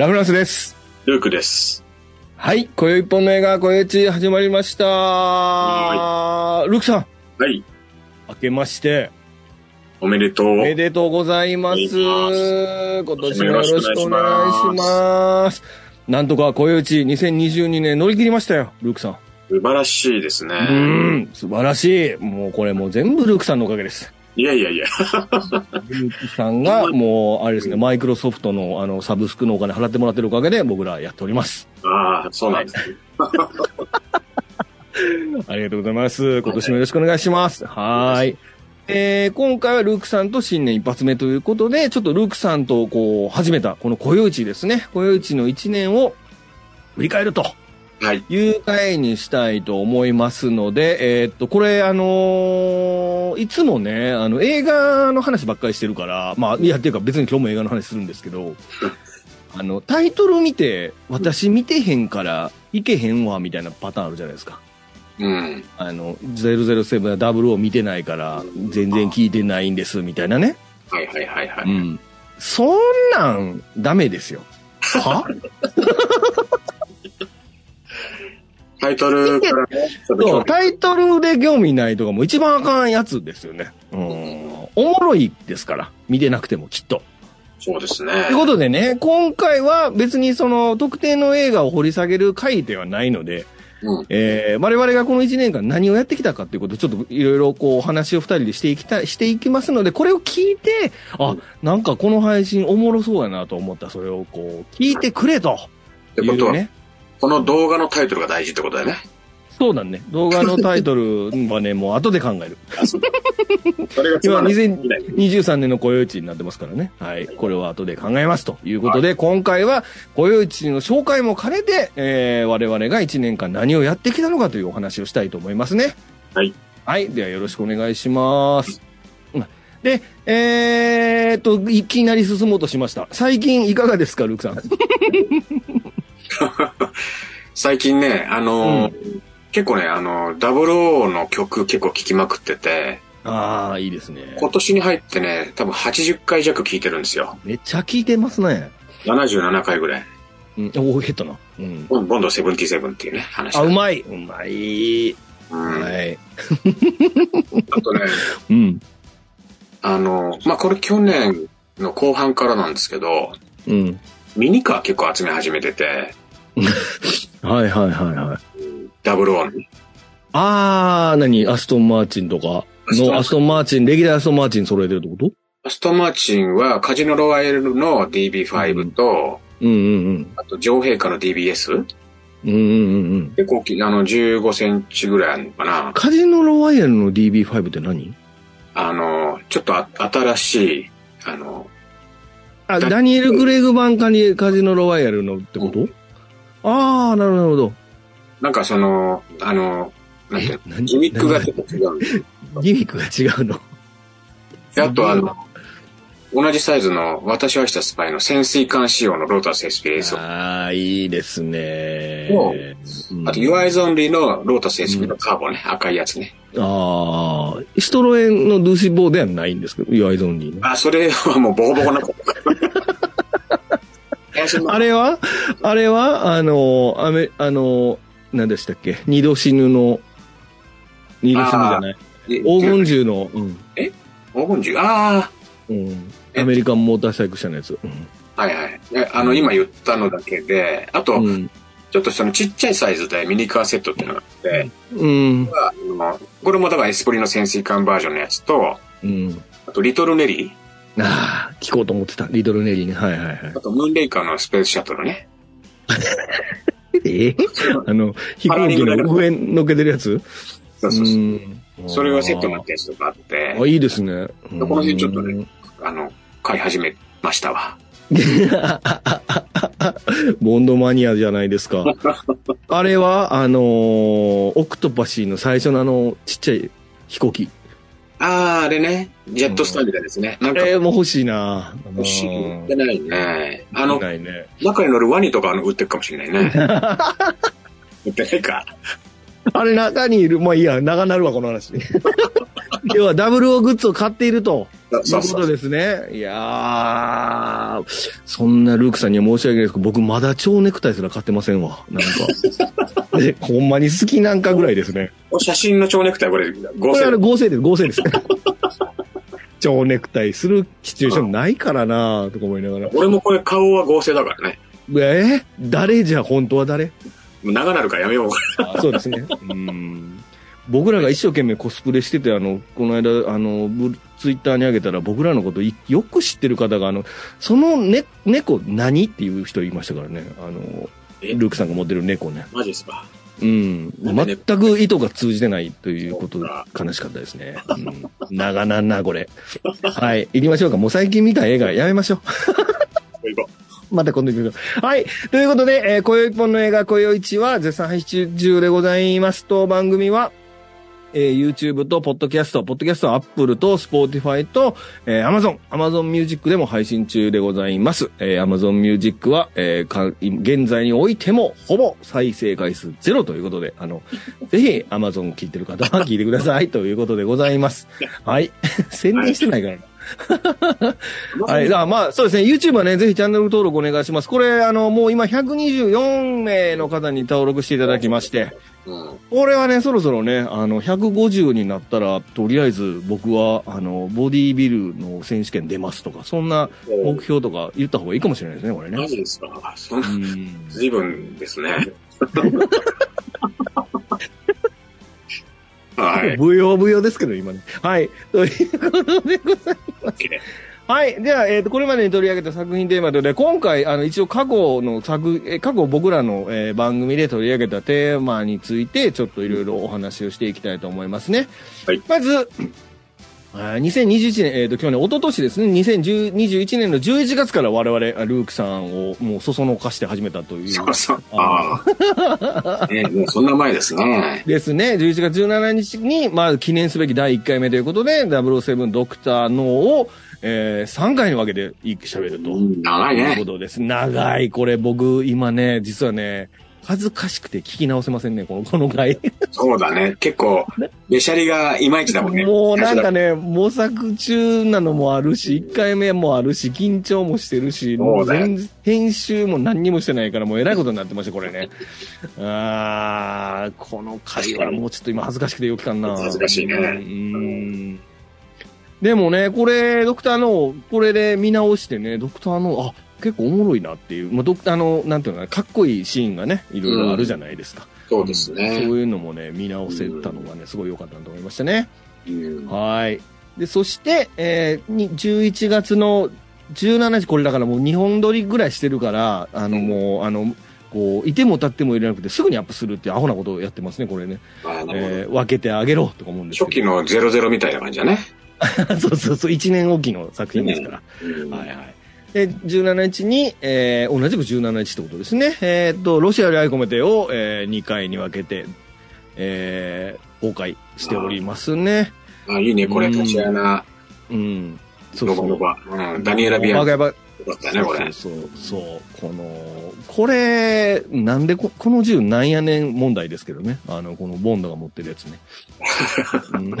ラフランスです。ルークです。はい。今宵一本の映画、今宵一始まりました。ルークさん、はい。明けまして、おめでとう。おめでとうございます。おめでとうござい今年もよろしくお願いします。なんとか今宵一2022年乗り切りましたよ、ルークさん。素晴らしいですうね。ん、素晴らしい。もうこれもう全部ルークさんのおかげです。いやいやいや。ルークさんが もう、あれですね、マイクロソフトのあの、サブスクのお金払ってもらってるおかげで僕らやっております。ああ、そうなんですね。ありがとうございます。今年もよろしくお願いします。はーい。えー、今回はルークさんと新年一発目ということで、ちょっとルークさんとこう、始めた、この小夜市ですね。小夜市の一年を振り返るとはい。いう回にしたいと思いますので、えーっと、これあのーいつもね、あの、映画の話ばっかりしてるから、まあ、いや、っていうか別に今日も映画の話するんですけど、あの、タイトル見て、私見てへんから、いけへんわ、みたいなパターンあるじゃないですか。うん。あの、007や00を見てないから、全然聞いてないんです、みたいなね。はいはいはいはい。うん。そんなん、ダメですよ。は？タイトルからね、そう、タイトルで興味ないとかもう一番あかんやつですよね。うん。おもろいですから。見てなくてもきっと。そうですねという。ことでね、今回は別にその特定の映画を掘り下げる回ではないので、うん。えー、我々がこの1年間何をやってきたかっていうことをちょっといろいろこう話を2人でしていきたい、していきますので、これを聞いて、あ、なんかこの配信おもろそうやなと思ったらそれをこう聞いてくれとってことは、いうね。この動画のタイトルが大事ってことだよね。そうだね。動画のタイトルはね、もう後で考える。それがつ今まんない2023年の雇用地になってますからね。はい。これは後で考えますということで、今回は雇用地の紹介も兼ねて、えー、我々が1年間何をやってきたのかというお話をしたいと思いますね。はい。はい。ではよろしくお願いします。で、えーっと、いきなり進もうとしました。最近いかがですか、ルークさん？最近ね、あのー結構ね、あのー、00の曲結構聴きまくってて、ああ、いいですね。今年に入ってね、多分80回弱聴いてるんですよ。めっちゃ聞いてますね。77回ぐらい。うん、おお、減ったな。うん。ボンボンド77っていうね、話あ、だうまい。うまい。うんはい。あとね、うん。あの、まあ、これ去年の後半からなんですけど、うん。ミニカー結構集め始めてて、はいはいはいはい。ダブルオン。あー、何？アストンマーチンとか？のアストンマーチン、レギュラーアストンマーチン揃えてるってこと？アストンマーチンはカジノロワイヤルの DB5 と、うんうんうん。あと女王陛下の DBS? うんうんうんうん。結構あの、15センチぐらいあるのかな。カジノロワイヤルの DB5 って何？あの、ちょっとあ新しい、あの、あ、だダニエル・グレグ版カジノロワイヤルのってこと、あー、なるほどなるほど。なんかその、あの、なんギミックがちょっと違うんです何ギミックが違うの？であとあの、同じサイズの私はしたスパイの潜水艦仕様のロータス SPS をあー、いいですね。うんあと、Your Eyes Only のロータス SP のカーボね、赤いやつね。あー、ストロエンのドゥーシボーではないんですけど、岩井ゾンリーね。あ、それはもうボコボコなこあれは？あれは？あの、アメ、あの、何でしたっけ？二度死ぬの、二度死ぬじゃない。え黄金銃の、うん。黄金銃ああ、うん。アメリカンモーターサイクル車のやつ。うんはいはい。えあの、今言ったのだけで、あと、うん。ちょっとそのちっちゃいサイズでミニカーセットってのがあって、うん。これもだからエスプリの潜水艦バージョンのやつと、うん。あとリトルネリー、ああ、聞こうと思ってた。リトルネリーね。はいはいはいあ。とムーンレイカーのスペースシャトルね。えあの、飛行機の上に乗っけてるやつ？そうそうそう。んそれがセットになったやつとかあってあ、、いいですね。この辺ちょっとねあの、買い始めましたわ。ボンドマニアじゃないですか。あれは、あのーオクトパシーの最初のあの、ちっちゃい飛行機。ああ、あれね。ジェットスターみたいですね。あれも欲しいな。欲しい。売ってない。ね。あの、ない。ね。中に乗るワニとかあの売ってるかもしれない。ね。売ってない。か。あれ中にい。る、まあい。い。や、長なるわ、この話。要は、ダブルオグッズを買ってい。るとそういうことですね。いやー、そんなルークさんには申し訳ないですけど、僕まだ蝶ネクタイすら買ってませんわ。なんか。で、ほんまに好きなんかぐらいですね。写真の蝶ネクタイ、これ、合これあ成の合成です、合成です。蝶ネクタイするシチュエーションないからなとか思いながら。俺もこれ顔は合成だからね。え？ー誰じゃ本当は誰？長なるからやめよう。あそうですね。うん。僕らが一生懸命コスプレしてて、あの、この間、あの、ブツイッターに上げたら僕らのこといよく知ってる方が、あの、そのね、猫何っていう人いましたからね。あの、え？ルークさんが持ってる猫ね。マジですか？うん。全く意図が通じてないということが悲しかったですね。うん。長なんな、これ。はい。行きましょうか。もう最近見た映画やめましょう。行こまた今度行きましょう。はい。ということで、えー、今宵一本の映画、今宵一は絶賛配信中でございますと、番組は、えー YouTube と、ポッドキャスト、ポッドキャストは Apple と、Spotify と、えー Amazon、Amazon Music でも配信中でございます。えー Amazon Music は、えーか、現在においても、ほぼ再生回数ゼロということで、あの、ぜひ Amazon 聞いてる方は聞いてください ということでございます。はい。宣伝してないからな。う。はい。だからまあ、そうですね。YouTube はね、ぜひチャンネル登録お願いします。これ、あの、もう今124名の方に登録していただきまして、うん。これはね、そろそろね、あの、150になったら、とりあえず僕は、あの、ボディービルの選手権出ますとか、そんな目標とか言った方がいいかもしれないですね、これね。マジですか。そんうな、ん。随分ですね。はい。ぶよぶよですけど、今ね。はい。ということでございます。はい。では、えっ、と、これまでに取り上げた作品テーマということで、今回、あの、一応過去の作、え過去僕らの、えー番組で取り上げたテーマについて、ちょっといろいろお話をしていきたいと思いますね。はいまず、あー2021年、えっ、と、去年、一昨年ですね、2021年の11月から我々、あルークさんをもうそそのかして始めたという。そうそう。ああ。ねもうそんな前ですね。ですね。11月17日に、まあ、記念すべき第1回目ということで、007ドクターノーを、えー、3回に分けて喋ると。うん長いねいうこ。とです。長い。これ僕、今ね、実はね、恥ずかしくて聞き直せませんね、この、この回。そうだね。結構、べしゃりがいまいちだもんね。もうなんかね、模索中なのもあるし、1回目もあるし、緊張もしてるし、そう全然編集も何にもしてないから、もう偉いことになってました、これね。あー、この回はもうちょっと今恥ずかしくてよきかんな。恥ずかしいねうん。でもね、これ、ドクターの、これで見直してね、ドクターの、あ、結構おもろいなっていう、まあ、ドクターの、なんていうのかな、かっこいいシーンがね、いろいろあるじゃないですか。そうですね。そういうのもね、見直せたのがね、すごい良かったなと思いましたね。うんはい。で、そして、えー、に11月の17日、これだからもう2本撮りぐらいしてるから、あの、うんもう、あの、こう、いても立ってもいれなくて、すぐにアップするっていうアホなことをやってますね、これね。えー分けてあげろとか思うんですけど。初期の00みたいな感じだね。そうそうそう、1年おきの作品ですから。うんはいはい。で、17日に、えー、同じく17日ってことですね。えーっと、ロシアより愛込めてを、えー、2回に分けて、えー、公開しておりますね。あ、いいね。これ、うんタチアナ、うん。そうそう。うん。ダニエラ・ビアン。よかったね、これ。そうそうそう。この、これ、なんでこ、この銃なんやねん問題ですけどね。あの、このボンドが持ってるやつね。うん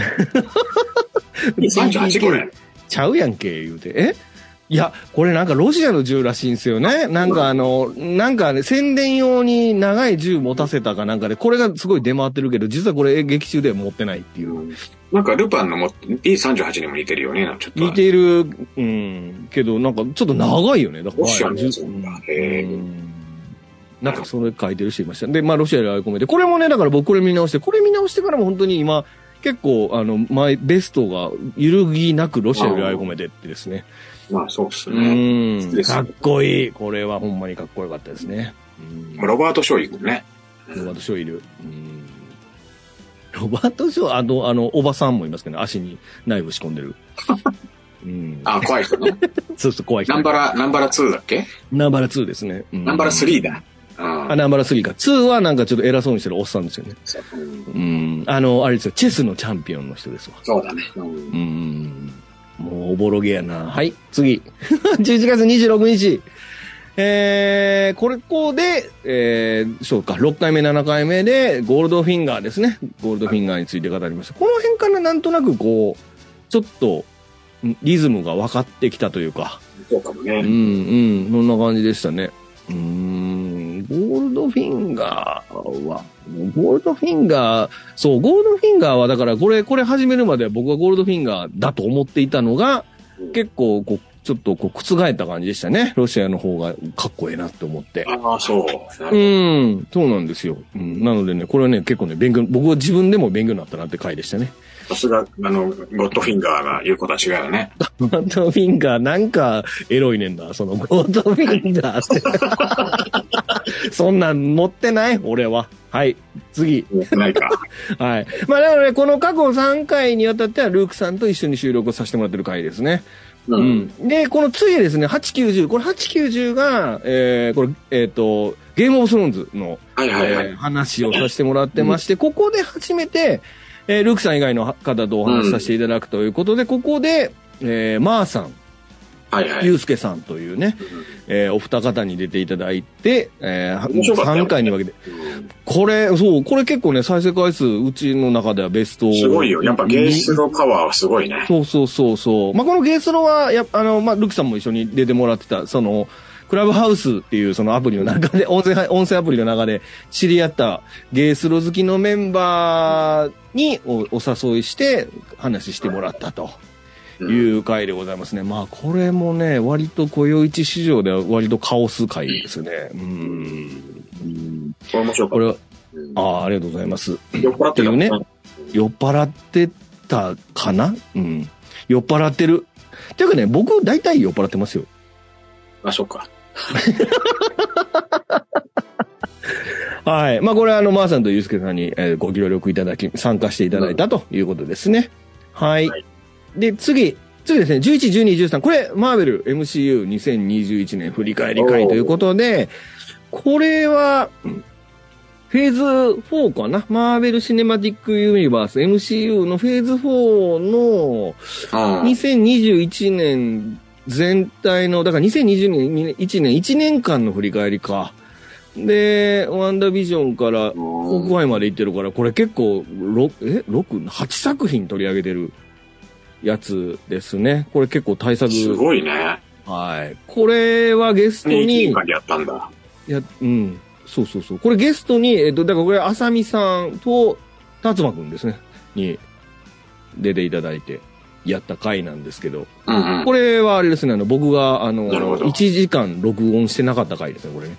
38これ。ちゃうやんけ、言うて。え？いや、これなんかロシアの銃らしいんですよね。なんかあの、なんかね、宣伝用に長い銃持たせたかなんかで、これがすごい出回ってるけど、実はこれ劇中では持ってないっていう。なんか、ルパンのも B38 にも似てるよね、ちょっと。似ている、うん、けどなんかちょっと長いよね。だから。ロシアの銃なんだへなんかそれ書いてる人いました。で、まあロシアで愛込めて、これもね、だから僕これ見直して、これ見直してからも本当に今、結構、あの、前、ベストが揺るぎなくロシアより愛込めてってですね。まあ、そうっすうね。好きん。かっこいい。これはほんまにかっこよかったですね。うんロバート・ショーイ君ね。ロバート・ショーいる。うんロバート・ショー、あの、あの、おばさんもいますけどね、足にナイフ仕込んでる。うん。あ、怖い人ね。そうそう、怖い人。ナンバラ、ナンバラ2だっけ？ナンバラ2ですね。うんナンバラ3だ。うんあ、ナンバラ3か。2はなんかちょっと偉そうにしてるおっさんですよね。そううんうん。あの、あれですよ、チェスのチャンピオンの人ですわ。そうだね。うんうん。もうおぼろげやな。はい、次。11月26日。えー、これ、こうで、えー、そうか、6回目、7回目で、ゴールドフィンガーですね。ゴールドフィンガーについて語りました。この辺からなんとなくこう、ちょっと、リズムが分かってきたというか、そうかもね。うんうん、そんな感じでしたね。うーん、ゴールドフィンガーは、ゴールドフィンガー、そう、ゴールドフィンガーはだからこれ、これ始めるまでは僕はゴールドフィンガーだと思っていたのが、うん結構こう、ちょっとこう覆った感じでしたね。ロシアの方がかっこいいなって思って。ああ、そう。うどん、そうなんですよ。うん、なのでね、これはね、結構ね、勉強、僕は自分でも勉強になったなって回でしたね。さすが、あの、ゴッドフィンガーが言うことは違うよね。ゴールドフィンガー、なんか、エロいねんだ。その、ゴールドフィンガーって。そんなん持ってない？俺は。はい。次。ないか。はい。まあ、だからね、この過去3回にわたっては、ルークさんと一緒に収録をさせてもらってる回ですね。う。うんん。で、この次ですね、8、90。これ8、90が、えー、これ、えっ、と、ゲームオブスローンズの、はいはいはい。えー話をさせてもらってまして、ここで初めて、えールークさん以外の方とお話しさせていただくということで、ここで、えー、マーさん、はいはい。ゆうすけさんというね、えーお二方に出ていただいて、えー、面白かったよ3回に分けて。うんこれ、そう、これ結構ね、再生回数、うちの中ではベスト。すごいよ。やっぱゲースロパワーはすごいね。そうそうそうそう。まあ、このゲースロは、やあの、まあ、ルクさんも一緒に出てもらってた、その、クラブハウスっていうそのアプリの中で、音声、音声アプリの中で知り合ったゲースロ好きのメンバーにおお誘いして話してもらったとうんいう回でございますね。まあ、これもね、割と雇用一市場では割とカオス回ですね。うん。うんこれ面白かっああ、ありがとうございます。酔っ払ってたね。酔っ払ってたかな？うん。酔っ払ってる。っていうかね、僕大体酔っ払ってますよ。あ、そっか。はい。まあこれはあの、まーさんとゆうすけさんに、えーご協力いただき、参加していただいたということですね。はい。はいで、次。次ですね、11、12、13。これ、マーベル MCU2021 年振り返り会ということで、これは、フェーズ4かな？マーベル・シネマティック・ユニバース MCU のフェーズ4のうん。2021年全体の、だから2020年、1年、1年間の振り返りか。で、ワンダービジョンから、ホークアイまで行ってるから、これ結構、6、え ?6、8作品取り上げてるやつですね。これ結構対策。すごいね。はい。これはゲスト2に年、間でやったんだ。いや、うん。そうそうそう。これゲストに、えっと、だからこれ、あさみさんと、達馬くんですね。に、出ていただいて、やった回なんですけど、うんうん。これはあれですね、あの、僕が、あの、なるほど1時間録音してなかった回ですね、これね。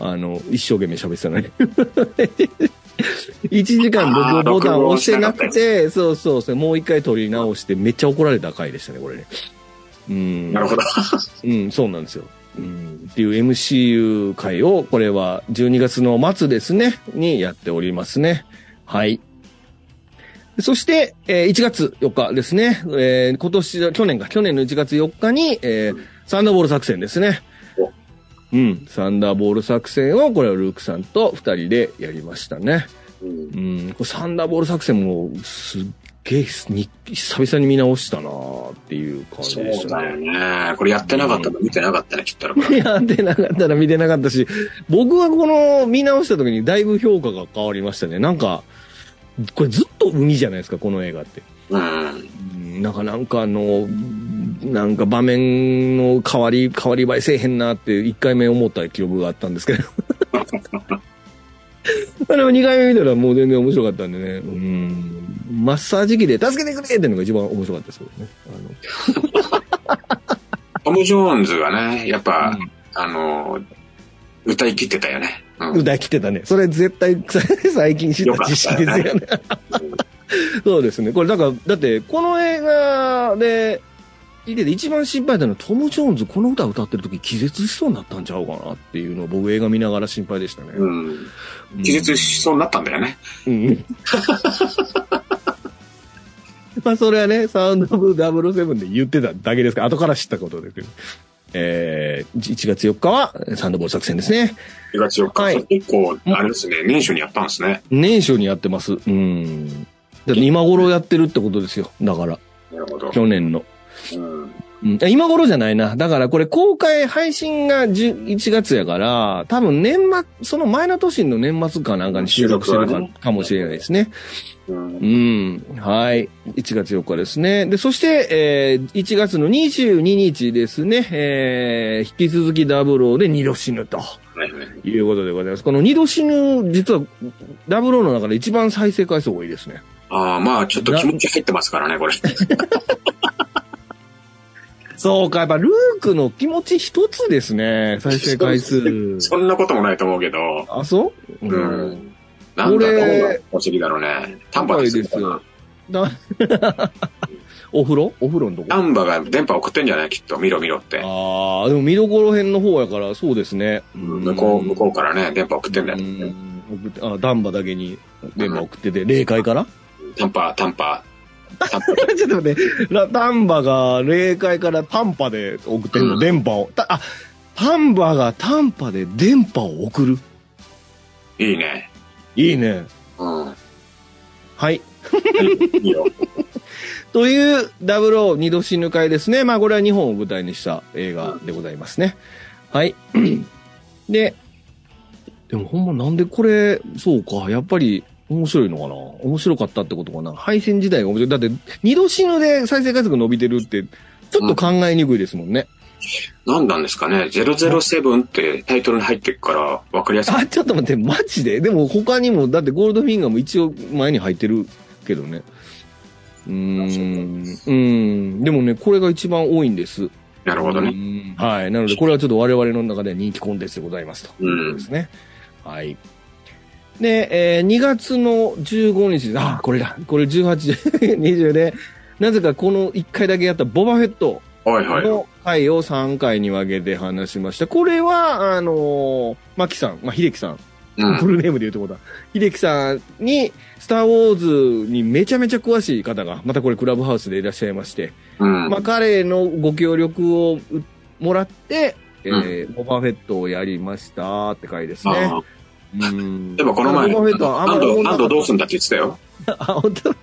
あの、一生懸命喋ってたのに。1時間録音ボタンを押してなくて、そうそうそう、もう一回撮り直して、めっちゃ怒られた回でしたね、これね。うん。なるほど。うん、そうなんですよ。うん、っていう MCU 会を、これは12月の末ですね、にやっておりますね。はい。そして、えー1月4日ですね。えー今年、去年か、去年の1月4日に、えーサンダーボール作戦ですねお。うん、サンダーボール作戦を、これはルークさんと二人でやりましたね。うんうん、これサンダーボール作戦も、すっげえに、久々に見直したなっていう感じそうでしたね。だよね。これやってなかったの見てなかったね、きっと。やってなかったら見てなかったし、僕はこの見直した時にだいぶ評価が変わりましたね。なんか、これずっと海じゃないですか、この映画って。うん。うんなんか、なんかあの、なんか場面の変わり、変わり映えせえへんなって一回目思った記憶があったんですけど。あでも二回目見たらもう全然面白かったんでね。うん。マッサージ機で助けてくれってのが一番面白かったですけどね。トム・ジョーンズがね、やっぱ、うんあの、歌い切ってたよね。あの、うん。歌い切ってたね。それ絶対最近知った知識ですよね。そうですね。これだから、だって、この映画で、聞いてて一番心配だのはトム・ジョーンズこの歌歌ってる時気絶しそうになったんちゃうかなっていうのを僕映画見ながら心配でしたね。うん。気絶しそうになったんだよね。うん。まあそれはね、サウンドオブ007で言ってただけですから、後から知ったことですけど。えー、1月4日はサウンドボール作戦ですね。2月4日。はい結構、あれですね、年初にやったんですね。年初にやってます。うん。今頃やってるってことですよ。だから、なるほど。去年の。うん。今頃じゃないな。だからこれ公開配信が11月やから、多分年末、その前の年の年末かなんかに収録してるか,、かもしれないですね。うんうん。はい。1月4日ですね。で、そして、えー、1月の22日ですね、えー、引き続きダブローで二度死ぬとはいうことでございます。この二度死ぬ、実はダブローの中で一番再生回数多いですね。ああ、まあ、ちょっと気持ち入ってますからね、これ。そうか、やっぱルークの気持ち一つですね、再生回数。そんなこともないと思うけど。あ、そう？うん。なんだ、これどんな宝石だろうね。タンバです お風呂？お風呂のとこ？タンバが電波送ってんじゃない？きっと。見ろ見ろって。ああ、でも見どころ辺の方やから、そうですね。向こう、向こうからね、電波送ってんだよ。うん送ってあ、ダンバだけに電波送ってて、霊界から？タンパ、タンパ。タンパ ちょっと待って、ラダンバが霊界から短波で送ってんの、うん電波を。たあ、タンバが短波で電波を送る？いいね。いいね。うん。はい。いいよ。という、ダブルオー二度死ぬ会ですね。まあ、これは日本を舞台にした映画でございますね。はい。で、でもほんまなんでこれ、そうか、やっぱり面白いのかな？面白かったってことかな？配信自体が面白い。だって、二度死ぬで再生回数が伸びてるって、ちょっと考えにくいですもんね。何なんですかね？007ってタイトルに入ってるから分かりやすい。あ、ちょっと待って、マジで？でも他にも、だってゴールドフィンガーも一応前に入ってるけどね。うーん。うん。でもね、これが一番多いんです。うなるほどね。んはい。なので、これはちょっと我々の中では人気コンテンツでございますと。うんですね。はい。で、えー2月の15日、あ、これだ。これ18、20で、なぜかこの1回だけやったボバフェット。の回を3回に分けて話しました。これは、あのー、マキさん、まあ、秀樹さん、うんフ。ルネームで言うってことは、秀樹さんに、スター・ウォーズにめちゃめちゃ詳しい方が、またこれクラブハウスでいらっしゃいまして、うん。まあ、彼のご協力をうもらって、えーボバフェットをやりましたって回ですね。でもこの前、ボバフェットはあんまり思んなかった安藤どうすんだって言ってたよ。あ、本当？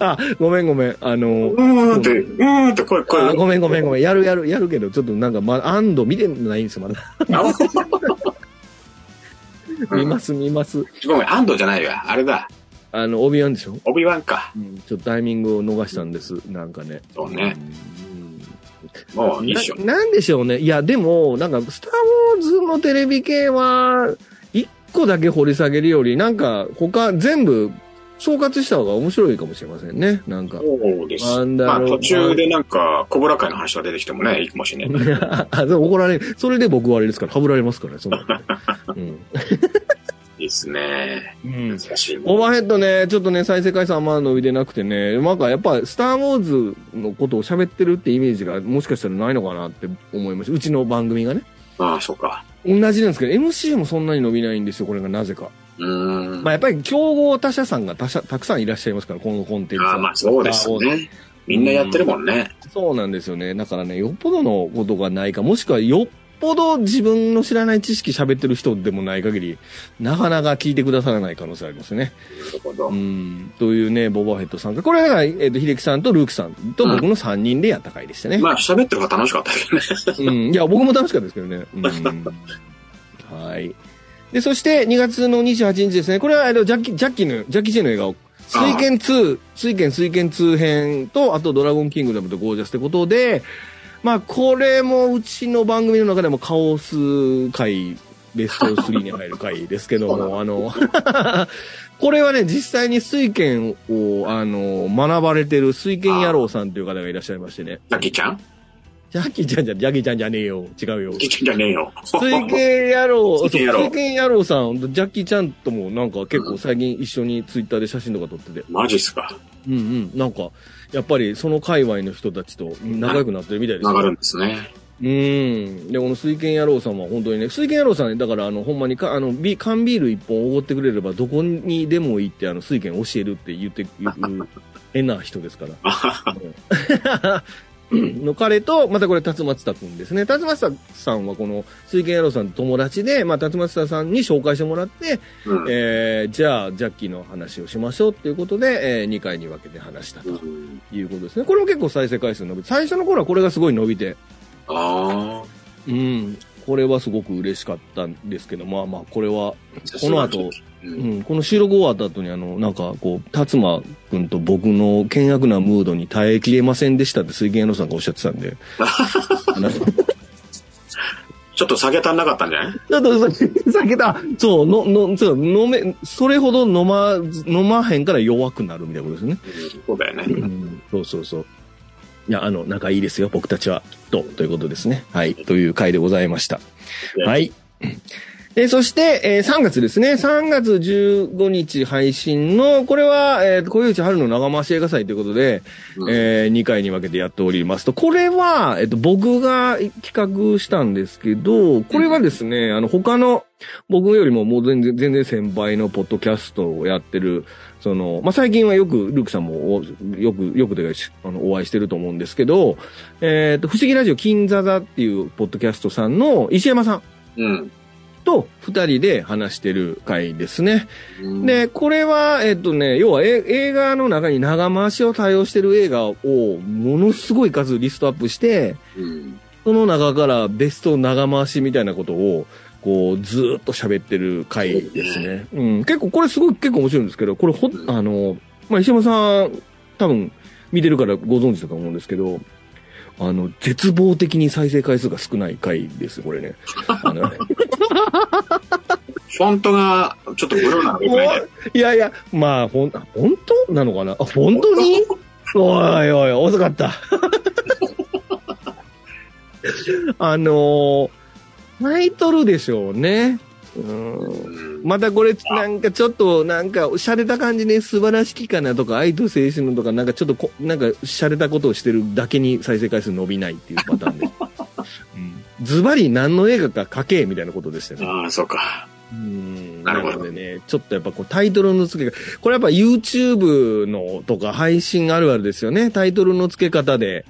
あ、ごめんごめん。あの、うーんって、うーんって声、あ声。ごめんごめんごめん。やるやる、やるけど、ちょっとなんか、まあ、安藤見てないんですよ、まだ。見ます、見ます。ごめん、安藤じゃないわ。あれだ。あの、オビワンでしょ？オビワンか。うん、ちょっとタイミングを逃したんです、なんかね。そうね。うんもういいっしょ。ななんでしょうね。いや、でも、なんか、スター・ウォーズのテレビ系は、一個だけ掘り下げるより、なんか、他、全部、総括した方が面白いかもしれませんね。なんか。そうです。まあ途中でなんか、コブラ会の話が出てきてもね、いいかもしれない。あ、でも怒られる。それで僕はあれですから、はぶられますからね、そんなのうん。いいっすね。うん。難しいね。オーバーヘッドね、ちょっとね、再生回数あんま伸びてなくてね、なんかやっぱ、スター・ウォーズのことを喋ってるってイメージがもしかしたらないのかなって思いました。うちの番組がね。ああ、そうか。同じなんですけど、MC もそんなに伸びないんですよ、これがなぜか。うーん。まあやっぱり競合他社さんが他社たくさんいらっしゃいますから、このコンテンツは。ああ、まあそうですね。みんなやってるもんね。そうなんですよね。だからね、よっぽどのことがないか、もしくはよっぽど自分の知らない知識喋ってる人でもない限り、なかなか聞いてくださらない可能性ありますね。なるほどう。ん。というね、ボバフェットさんが、これが、えっ、と、秀樹さんとルークさんと僕の3人でやった回でしたね。まあ喋ってる方楽しかったけどね。うん。いや、僕も楽しかったですけどね。うん。はい。で、そして2月の28日ですね。これは、あの、ジャッキ、ジャッキの、ジャッキーチェンの映画を、水剣2、水剣水剣2編と、あとドラゴンキングダムとゴージャスってことで、まあ、これもうちの番組の中でもカオス回、ベスト3に入る回ですけども、あの、これはね、実際に水剣を、あの、学ばれてる水剣野郎さんという方がいらっしゃいましてね。ジャッキーちゃん？ジャッキーちゃんじゃ、ジャッキーちゃんじゃねえよ。違うよジャッ。キーちゃんじゃねえよ。水拳野郎、そ う水拳野郎水拳野郎さん、ジャッキーちゃんともなんか結構最近一緒にツイッターで写真とか撮ってて。マジっすか。うんうん。なんか、やっぱりその界隈の人たちと仲良くなってるみたいです流るんですね。うん。で、この水拳野郎さんは本当にね、水拳野郎さんね、だからあの、ほんまにか、あの、ビ缶ビール一本おごってくれれば、どこにでも行って、あの、水拳教えるって言って、変な人ですから。の彼と、またこれ、辰松田くんですね。辰松田さんはこの、水拳野郎さんと友達で、まあ、辰松田さんに紹介してもらって、うん。えー、じゃあ、ジャッキーの話をしましょうっていうことで、えー、2回に分けて話したとうんいうことですね。これも結構再生回数伸びて、最初の頃はこれがすごい伸びて、あうん、これはすごく嬉しかったんですけど、まあまあ、これは、あ。この後、う。うんん、この収録終わった後にあの、なんかこう、達馬くんと僕の険悪なムードに耐えきれませんでしたって水源野郎さんがおっしゃってたんで。ち ちょっと酒足んなかったんじゃない？ょっとさ避けた。そう、の、の、そう、飲め、それほど飲ま、飲まへんから弱くなるみたいなことですね。うんそうだよね。うん、そうそうそう。いや、あの、仲いいですよ、僕たちは。と、ということですね。はい。という回でございました。はい。えーそして、えー3月ですね。3月15日配信の、これは、えー、小遊内春の長回し映画祭ということで、うんえ2回に分けてやっておりますと、これは、えっと、僕が企画したんですけど、これはですね、あの、他の、僕よりももう全然、全然先輩のポッドキャストをやってる、その、まあ、最近はよく、ルークさんもお、よく、よくであの、お会いしてると思うんですけど、えっと、不思議ラジオ金座座っていうポッドキャストさんの石山さんうん。と二人で話してる回ですね。うん、で、これは、えっとね、要はえ映画の中に長回しを対応してる映画をものすごい数リストアップして、うん。その中からベスト長回しみたいなことを、こう、ずーっと喋ってる回ですね。うん。結構、これすごい結構面白いんですけど、これほ、あの、まあ、石山さん、多分、見てるからご存知だと思うんですけど、あの、絶望的に再生回数が少ない回です、これね。あのフォントがちょっとブルーなのいね。いやいや、まあ、ほん、本当なのかな？あ、本当に？おいおい、遅かった。あのータイトルでしょうね。うん。うんまたこれ、なんかちょっと、なんか、洒落た感じね、素晴らしきかなとか、愛と青春のとか、なんかちょっとこ、なんか、洒落たことをしてるだけに再生回数伸びないっていうパターンで。うん。ズバリ何の映画か書け、みたいなことでしたよね。ああ、そうか。うんなるほどのでね、ちょっとやっぱこうタイトルの付けが、これやっぱ YouTube のとか配信あるあるですよね。タイトルの付け方で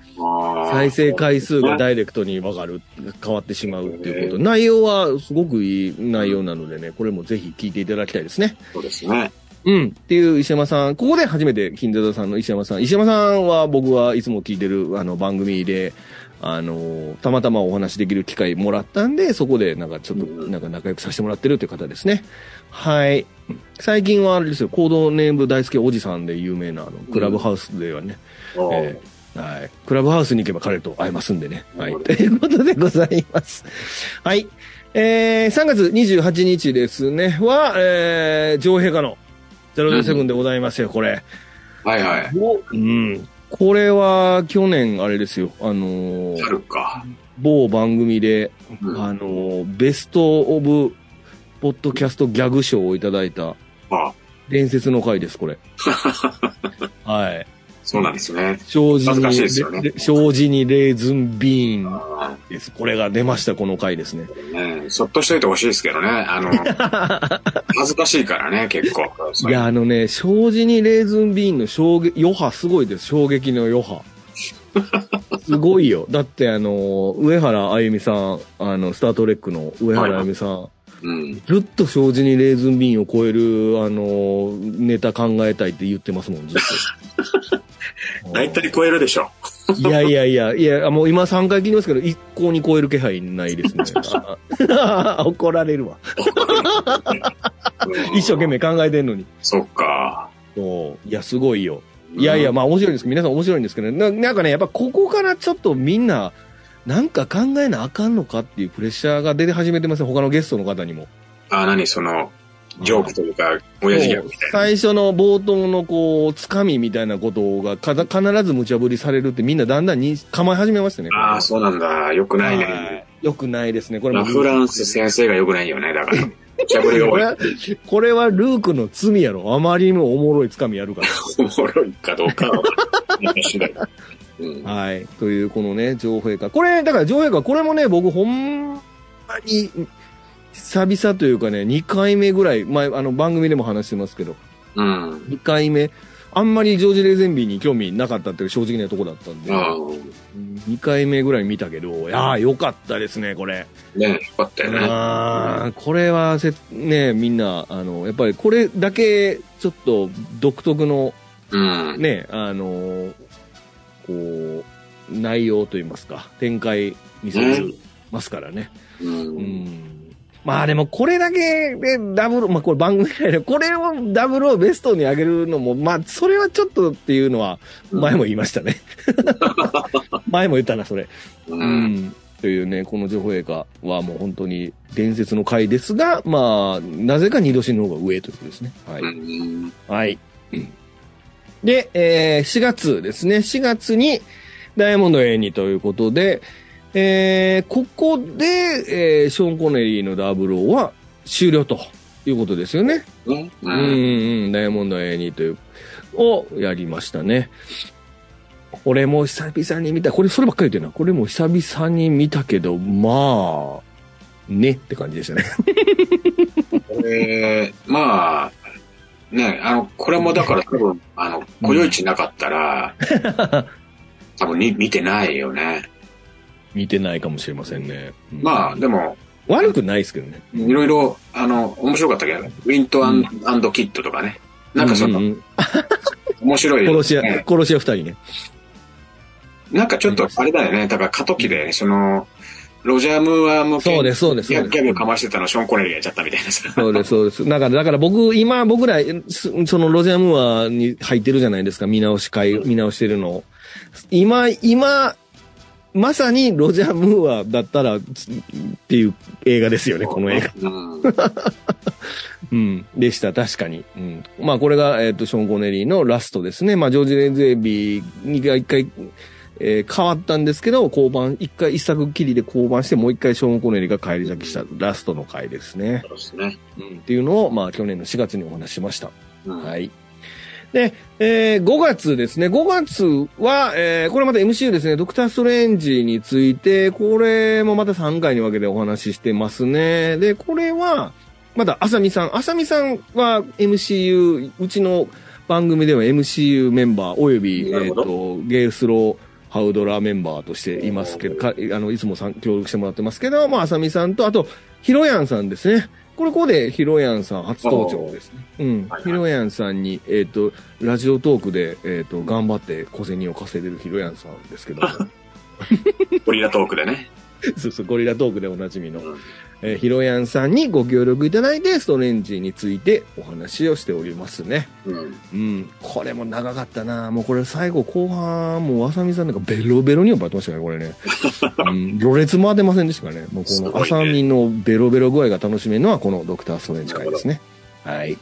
再生回数がダイレクトにわかる、変わってしまうっていうこと。内容はすごくいい内容なのでね、これもぜひ聞いていただきたいですね。そうですね。うん。っていう石山さん、ここで初めて金沢さんの石山さん。石山さんは僕はいつも聞いてるあの番組で、あの、たまたまお話しできる機会もらったんで、そこでなんかちょっとうんなんか仲良くさせてもらってるという方ですね。はい。最近はあれですよ、コードネーム大好きおじさんで有名なあの、クラブハウスではね、おーえーはい。クラブハウスに行けば彼と会えますんでね。はい。うんということでございます。はい。えー、3月28日ですね、は、えー、女王陛下の007でございますよ、これ。はいはい。おうん。これは、去年、あれですよ、あのー。某番組で、うんあのーベストオブ、ポッドキャストギャグ賞をいただいた、あ伝説の回です、これ。はい。そうなんですね。障子恥ずかしいですよに、ねレ障子にレーズンビーンあです。これが出ました、この回ですね。ーねそっとしといてほしいですけどね。あの、恥ずかしいからね、結構。いや、あのね、障子にレーズンビーンの衝撃、余波すごいです。衝撃の余波。すごいよ。だってあの、上原あゆみさん、あの、スタートレックの上原あゆみさん、うん。ずっと障子にレーズンビーンを超える、あの、ネタ考えたいって言ってますもん、ずっと。大体超えるでしょ。いやいやいや、いや、もう今3回聞いてますけど、一向に超える気配ないですね。あ 怒られるわ。一生懸命考えてんのに。そっか。そういや、すごいよ。いやいや、まあ面白いです。皆さん面白いんですけど、ななんかね、やっぱここからちょっとみんな、なんか考えなあかんのかっていうプレッシャーが出て始めてますね。他のゲストの方にも。あ、何その、ジョークというか、親父ギャグみたいな。最初の冒頭のこう、つかみみたいなことがか必ず無茶ぶりされるってみんなだんだんに構え始めましたね。ああ、そうなんだ。よくないはね。いよくないですね。これラも。フランス先生がよくないよね。だから。これは、これはルークの罪やろ。あまりにもおもろいつかみやるから。おもろいかどうかは。私だうん。はい。という、このね、女王陛下。これ、だから女王陛下、これもね、僕、ほんまに、久々というかね、2回目ぐらい、前、あの、番組でも話してますけど、うん。2回目、あんまりジョージ・レーゼンビーに興味なかったっていう正直なとこだったんで、あうん2回目ぐらい見たけど、いやーよかったですね、これ。ね、よかったよね。あーこれはせ、ね、みんな、あの、やっぱりこれだけ、ちょっと独特の、うん。ね、あの、こう、内容といいますか、展開見せてますからね。う。うんん。まあでもこれだけでダブル、まあこれ番組内で、これをダブルをベストに上げるのも、まあそれはちょっとっていうのは前も言いましたね。前も言ったな、それ。う。うんん。というね、この情報映画はもう本当に伝説の回ですが、まあ、なぜか二度死の方が上ということですね。はい。うん。はい。で、えー4月ですね。4月にダイヤモンド A にということで、えーここで、えーショーン・コネリーのダブルオーは終了ということですよね。ねう。うんん、うん、ダイヤモンド A にという、をやりましたね。これも久々に見た。これそればっかり言ってるな。これも久々に見たけど、まあ、ねって感じでしたね。これ、まあ、ね、あの、これもだから多分、あの、小夜市なかったら、多分に見てないよね。見てないかもしれませんね。うんまあ、でも、悪くないですけどね。いろいろ、あの、面白かったけど、ウィントアン,、キッドとかね。なんかその、うんうん面白い、殺し屋、ね殺し屋二人ね。なんかちょっとあれだよね。だから過渡期で、その、ロジャー・ムーア向けそうです、そうです。ギャグかましてたのショーン・コネリーがやっちゃったみたいなさ。そうです、そうです。だから、だから僕、今、僕ら、すそのロジャームーアに入ってるじゃないですか、見直し会、見直してるの。今、今、まさにロジャームーアだったら、つっていう映画ですよね、この映画。うん。うん。でした、確かに。うん。まあ、これが、えっ、と、ショーン・コネリーのラストですね。まあ、ジョージ・レンゼービーが一回、えー変わったんですけど、降板、一回、一作きりで降板して、もう一回ショーン・コネリーが返り咲きしたラストの回ですね。そうですね。うん。っていうのを、まあ、去年の4月にお話ししました。うんはい。で、えー5月ですね。5月は、えーこれまた MCU ですね。ドクター・ストレンジについて、これもまた3回に分けてお話ししてますね。で、これは、まだ、あさみさん。あさみさんは MCU、うちの番組では MCU メンバー、および、えっ、なるほどと、ゲイスロー、ハウドラーメンバーとしていますけど、かあの、いつもさん協力してもらってますけど、まあ、あさみさんと、あと、ひろやんさんですね。これ、ここでひろやんさん初登場ですね。うんはいはい。ひろやんさんに、えっ、と、ラジオトークで、えっ、と、頑張って小銭を稼いでるひろやんさんですけども、ゴリラトークでね。そうそう、ゴリラトークでおなじみの、うんえーひろやんさんにご協力いただいて、ストレンジについてお話をしておりますね。うん。うん。これも長かったなもうこれ最後後半、もうあさみさんなんかベロベロに酔っ払ってましたね、これね。うん。ろれつ回ってませんでしたからね。もうこのあさみのベロベロ具合が楽しめるのはこのドクターストレンジ会ですね。はい。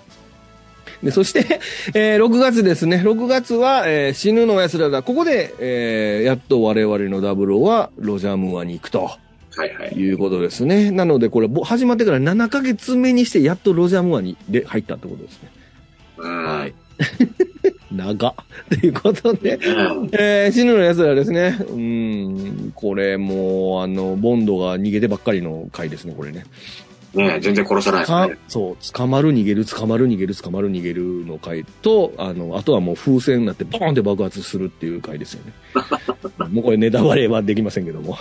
で、そして、えー6月ですね。6月は、えー死ぬの奴らだ。ここで、えーやっと我々のダブルはロジャームーアに行くと。はいはい。いうことですね。なので、これ、ぼ始まってから7ヶ月目にして、やっとロジャー・ムーアにで入ったってことですね。うん。はい。長っ。ということで、うんえー、死ぬの奴らですね。うん、これもう、あの、ボンドが逃げてばっかりの回ですね、これね。ね全然殺さないですかね。そう、捕まる、逃げる、捕まる、逃げる、捕まる、逃げるの回と、あの、あとはもう風船になって、ボーンって爆発するっていう回ですよね。もうこれネタバレはできませんけども。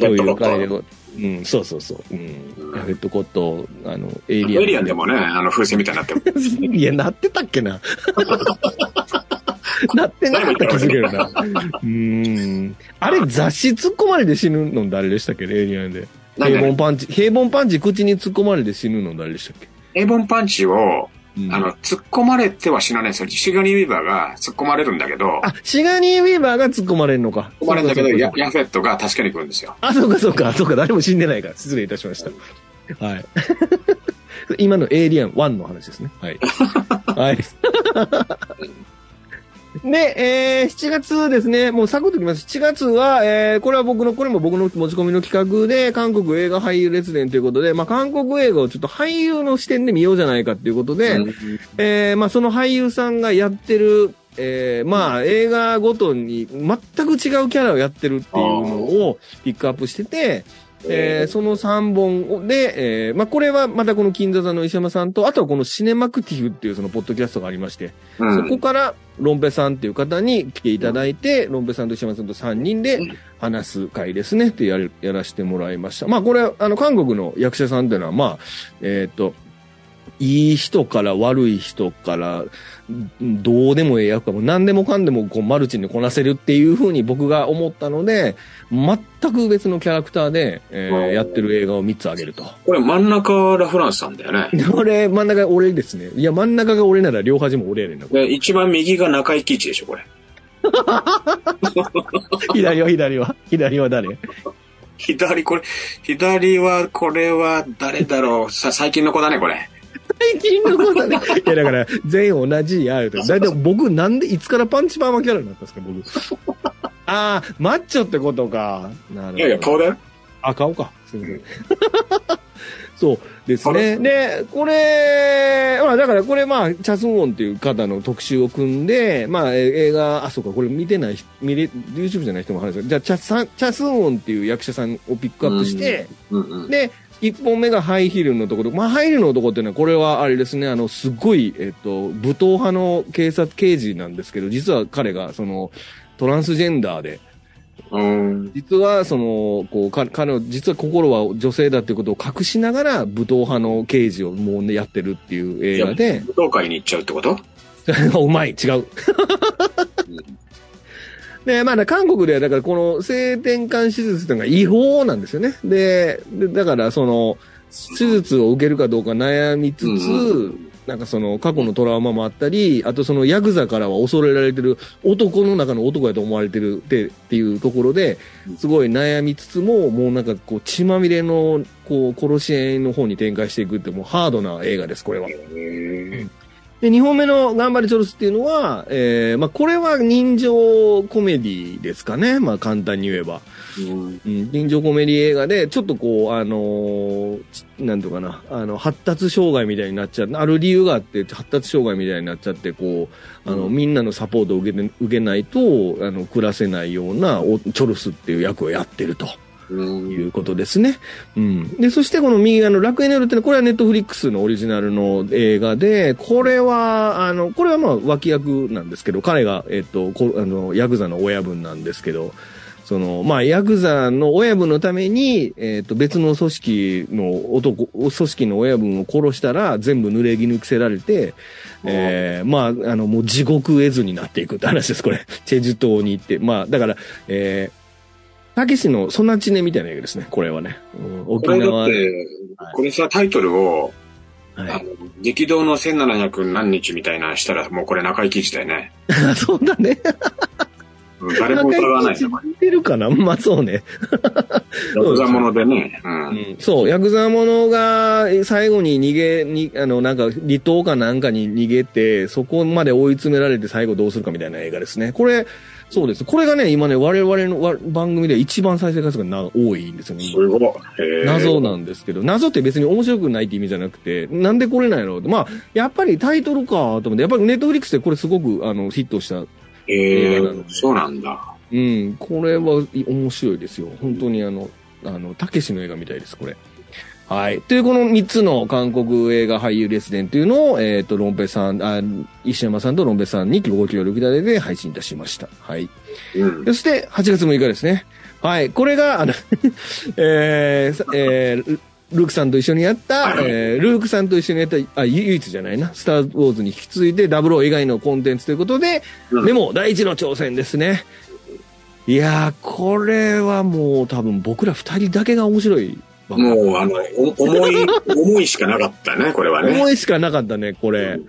という回で、うん、そうそうそう。うん。ヤフェットコット、あの、エイリアン。エイリアンでもね、あの風船みたいになってる。いや、なってたっけな。なってなかった気するけどな。うーん。あれ、雑誌突っ込まれて死ぬの誰でしたっけ？エイリアンで。平凡パンチ、平凡パンチ口に突っ込まれて死ぬの誰でしたっけ？エイボンパンチを、うんあの、突っ込まれては死なないんですよ。シガニー・ウィーバーが突っ込まれるんだけど、あ、シガニー・ウィーバーが突っ込まれるのか。突っ込まれるんだけど、ヤフェットが助けに来るんですよ。あ、そうかそうか、そうか、誰も死んでないから、失礼いたしました。はい。今のエイリアン1の話ですね。はい。はい。で、えー、7月ですね、もうサクッときます。7月は、えー、これは僕の、これも僕の持ち込みの企画で、韓国映画俳優列伝ということで、まあ、韓国映画をちょっと俳優の視点で見ようじゃないかっていうことで、うんえーまあ、その俳優さんがやってる、えーまあ、映画ごとに全く違うキャラをやってるっていうのをピックアップしてて、えーその3本で、えーまあ、これはまたこの金座座の石山さんと、あとはこのシネマクティフっていうそのポッドキャストがありましうて、そこん。から、ロンペさんっていう方に来ていただいて、ロンペさんと石山さんと3人で話す会ですね。ってやるやらせてもらいました。まあこれ、あの、韓国の役者さんっていうのは、まあ、えっ、と、いい人から悪い人から、どうでもええ役かも何でもかんでもこうマルチにこなせるっていうふうに僕が思ったので、全く別のキャラクターで、えーうんやってる映画を3つあげると。これ真ん中はラフランスさんだよね。これ、真ん中が俺ですね。いや、真ん中が俺なら両端も俺やねんな。で、一番右が中井貴一でしょ、これ。左は左は左は誰？左、これ、左は、これは誰だろう。さ、最近の子だね、これ。最近のことね。いや、だから、全員同じや、言うて。だいたい僕、なんで、いつからパンチパーマキャラになったんですか、僕。ああ、マッチョってことか。なるほど。いやいや、顔だよ。あ、顔か。すみません。そうですね。で、これ、まあだからこれまあ、チャスンウォンっていう方の特集を組んで、まあえ映画、あ、そうか、これ見てない人、見れ、YouTube じゃない人も話すじゃあチャさんチャスンウォンっていう役者さんをピックアップして、うんうん。で、一本目がハイヒールのところ。まあ、ハイヒールの男っていうのは、これはあれですね、あの、すごい、えっと、武闘派の警察刑事なんですけど、実は彼が、その、トランスジェンダーで、うん。実は、その、こう、か彼の、実は心は女性だっていうことを隠しながら、武闘派の刑事をもうね、やってるっていう映画で、武道会に行っちゃうってこと？うまい、違う。で、まあ、韓国では、だからこの性転換手術っていうのが違法なんですよね。で、でだからその、手術を受けるかどうか悩みつつ、うんなんかその過去のトラウマもあったり、あとそのヤクザからは恐れられてる男の中の男やと思われてるってっていうところで、すごい悩みつつも、もうなんかこう血まみれのこう殺し合いの方に展開していくってもうハードな映画です、これは。へーで、2本目の頑張りチョルスっていうのは、えー、まあこれは人情コメディですかね。まあ簡単に言えば。うん。うん、人情コメディ映画で、ちょっとこう、あのーちなんとかな、あの、発達障害みたいになっちゃう、ある理由があって、発達障害みたいになっちゃって、こう、あの、うん。みんなのサポートを受けて、受けないと、あの、暮らせないような、おチョルスっていう役をやってると。うんいうことですね。うん。で、そしてこの右側の楽園ネルってのは、これはネットフリックスのオリジナルの映画で、これは、あの、これはまあ脇役なんですけど、彼が、えっと、こあの、ヤクザの親分なんですけど、その、まあ、ヤクザの親分のために、えっ、と、別の組織の男、組織の親分を殺したら、全部濡れ衣着せられて、えー、まあ、あの、もう地獄絵図になっていくって話です、これ。チェジュ島に行って。まあ、だから、えー、たけしのソナチネみたいな映画ですね、これはね。うん、沖縄で。て、これさ、タイトルを、はいあの、激動の1700何日みたいなしたら、もうこれ中井貴一だよね。そうだね。うん誰も疑わないよ。似てるかな？まあそうね。ヤクザものでね。う。うんん、そう、ヤクザ者が最後に逃げ、に、あの、なんか離島かなんかに逃げて、そこまで追い詰められて最後どうするかみたいな映画ですね。これ、そうです。これがね、今ね、我々のわ番組で一番再生回数がな多いんですよね。すごい。謎なんですけど、謎って別に面白くないって意味じゃなくて、なんでこれなんやろうって。まあ、やっぱりタイトルかと思って、やっぱりネットフリックスでこれすごく、あの、ヒットしたえー、映画なのでそうなんだ。うん、これはい面白いですよ。本当にあの、あの、たけしの映画みたいです、これ。はい。というこの3つの韓国映画俳優レスデンというのを、えっ、と、ロンペさん、あ、石山さんとロンペさんにご協力いただいて配信いたしました。はい。うん。そして、8月6日ですね。はい。これが、あの、えーさえールークさんと一緒にやった、はいえールークさんと一緒にやった、あ、唯一じゃないな、スター・ウォーズに引き継いで、ダブルオー以外のコンテンツということで、うんでも、第一の挑戦ですね。いやー、これはもう多分僕ら二人だけが面白い。もう、あの、お重い、重いしかなかったね、これはね。思いしかなかったね、これ。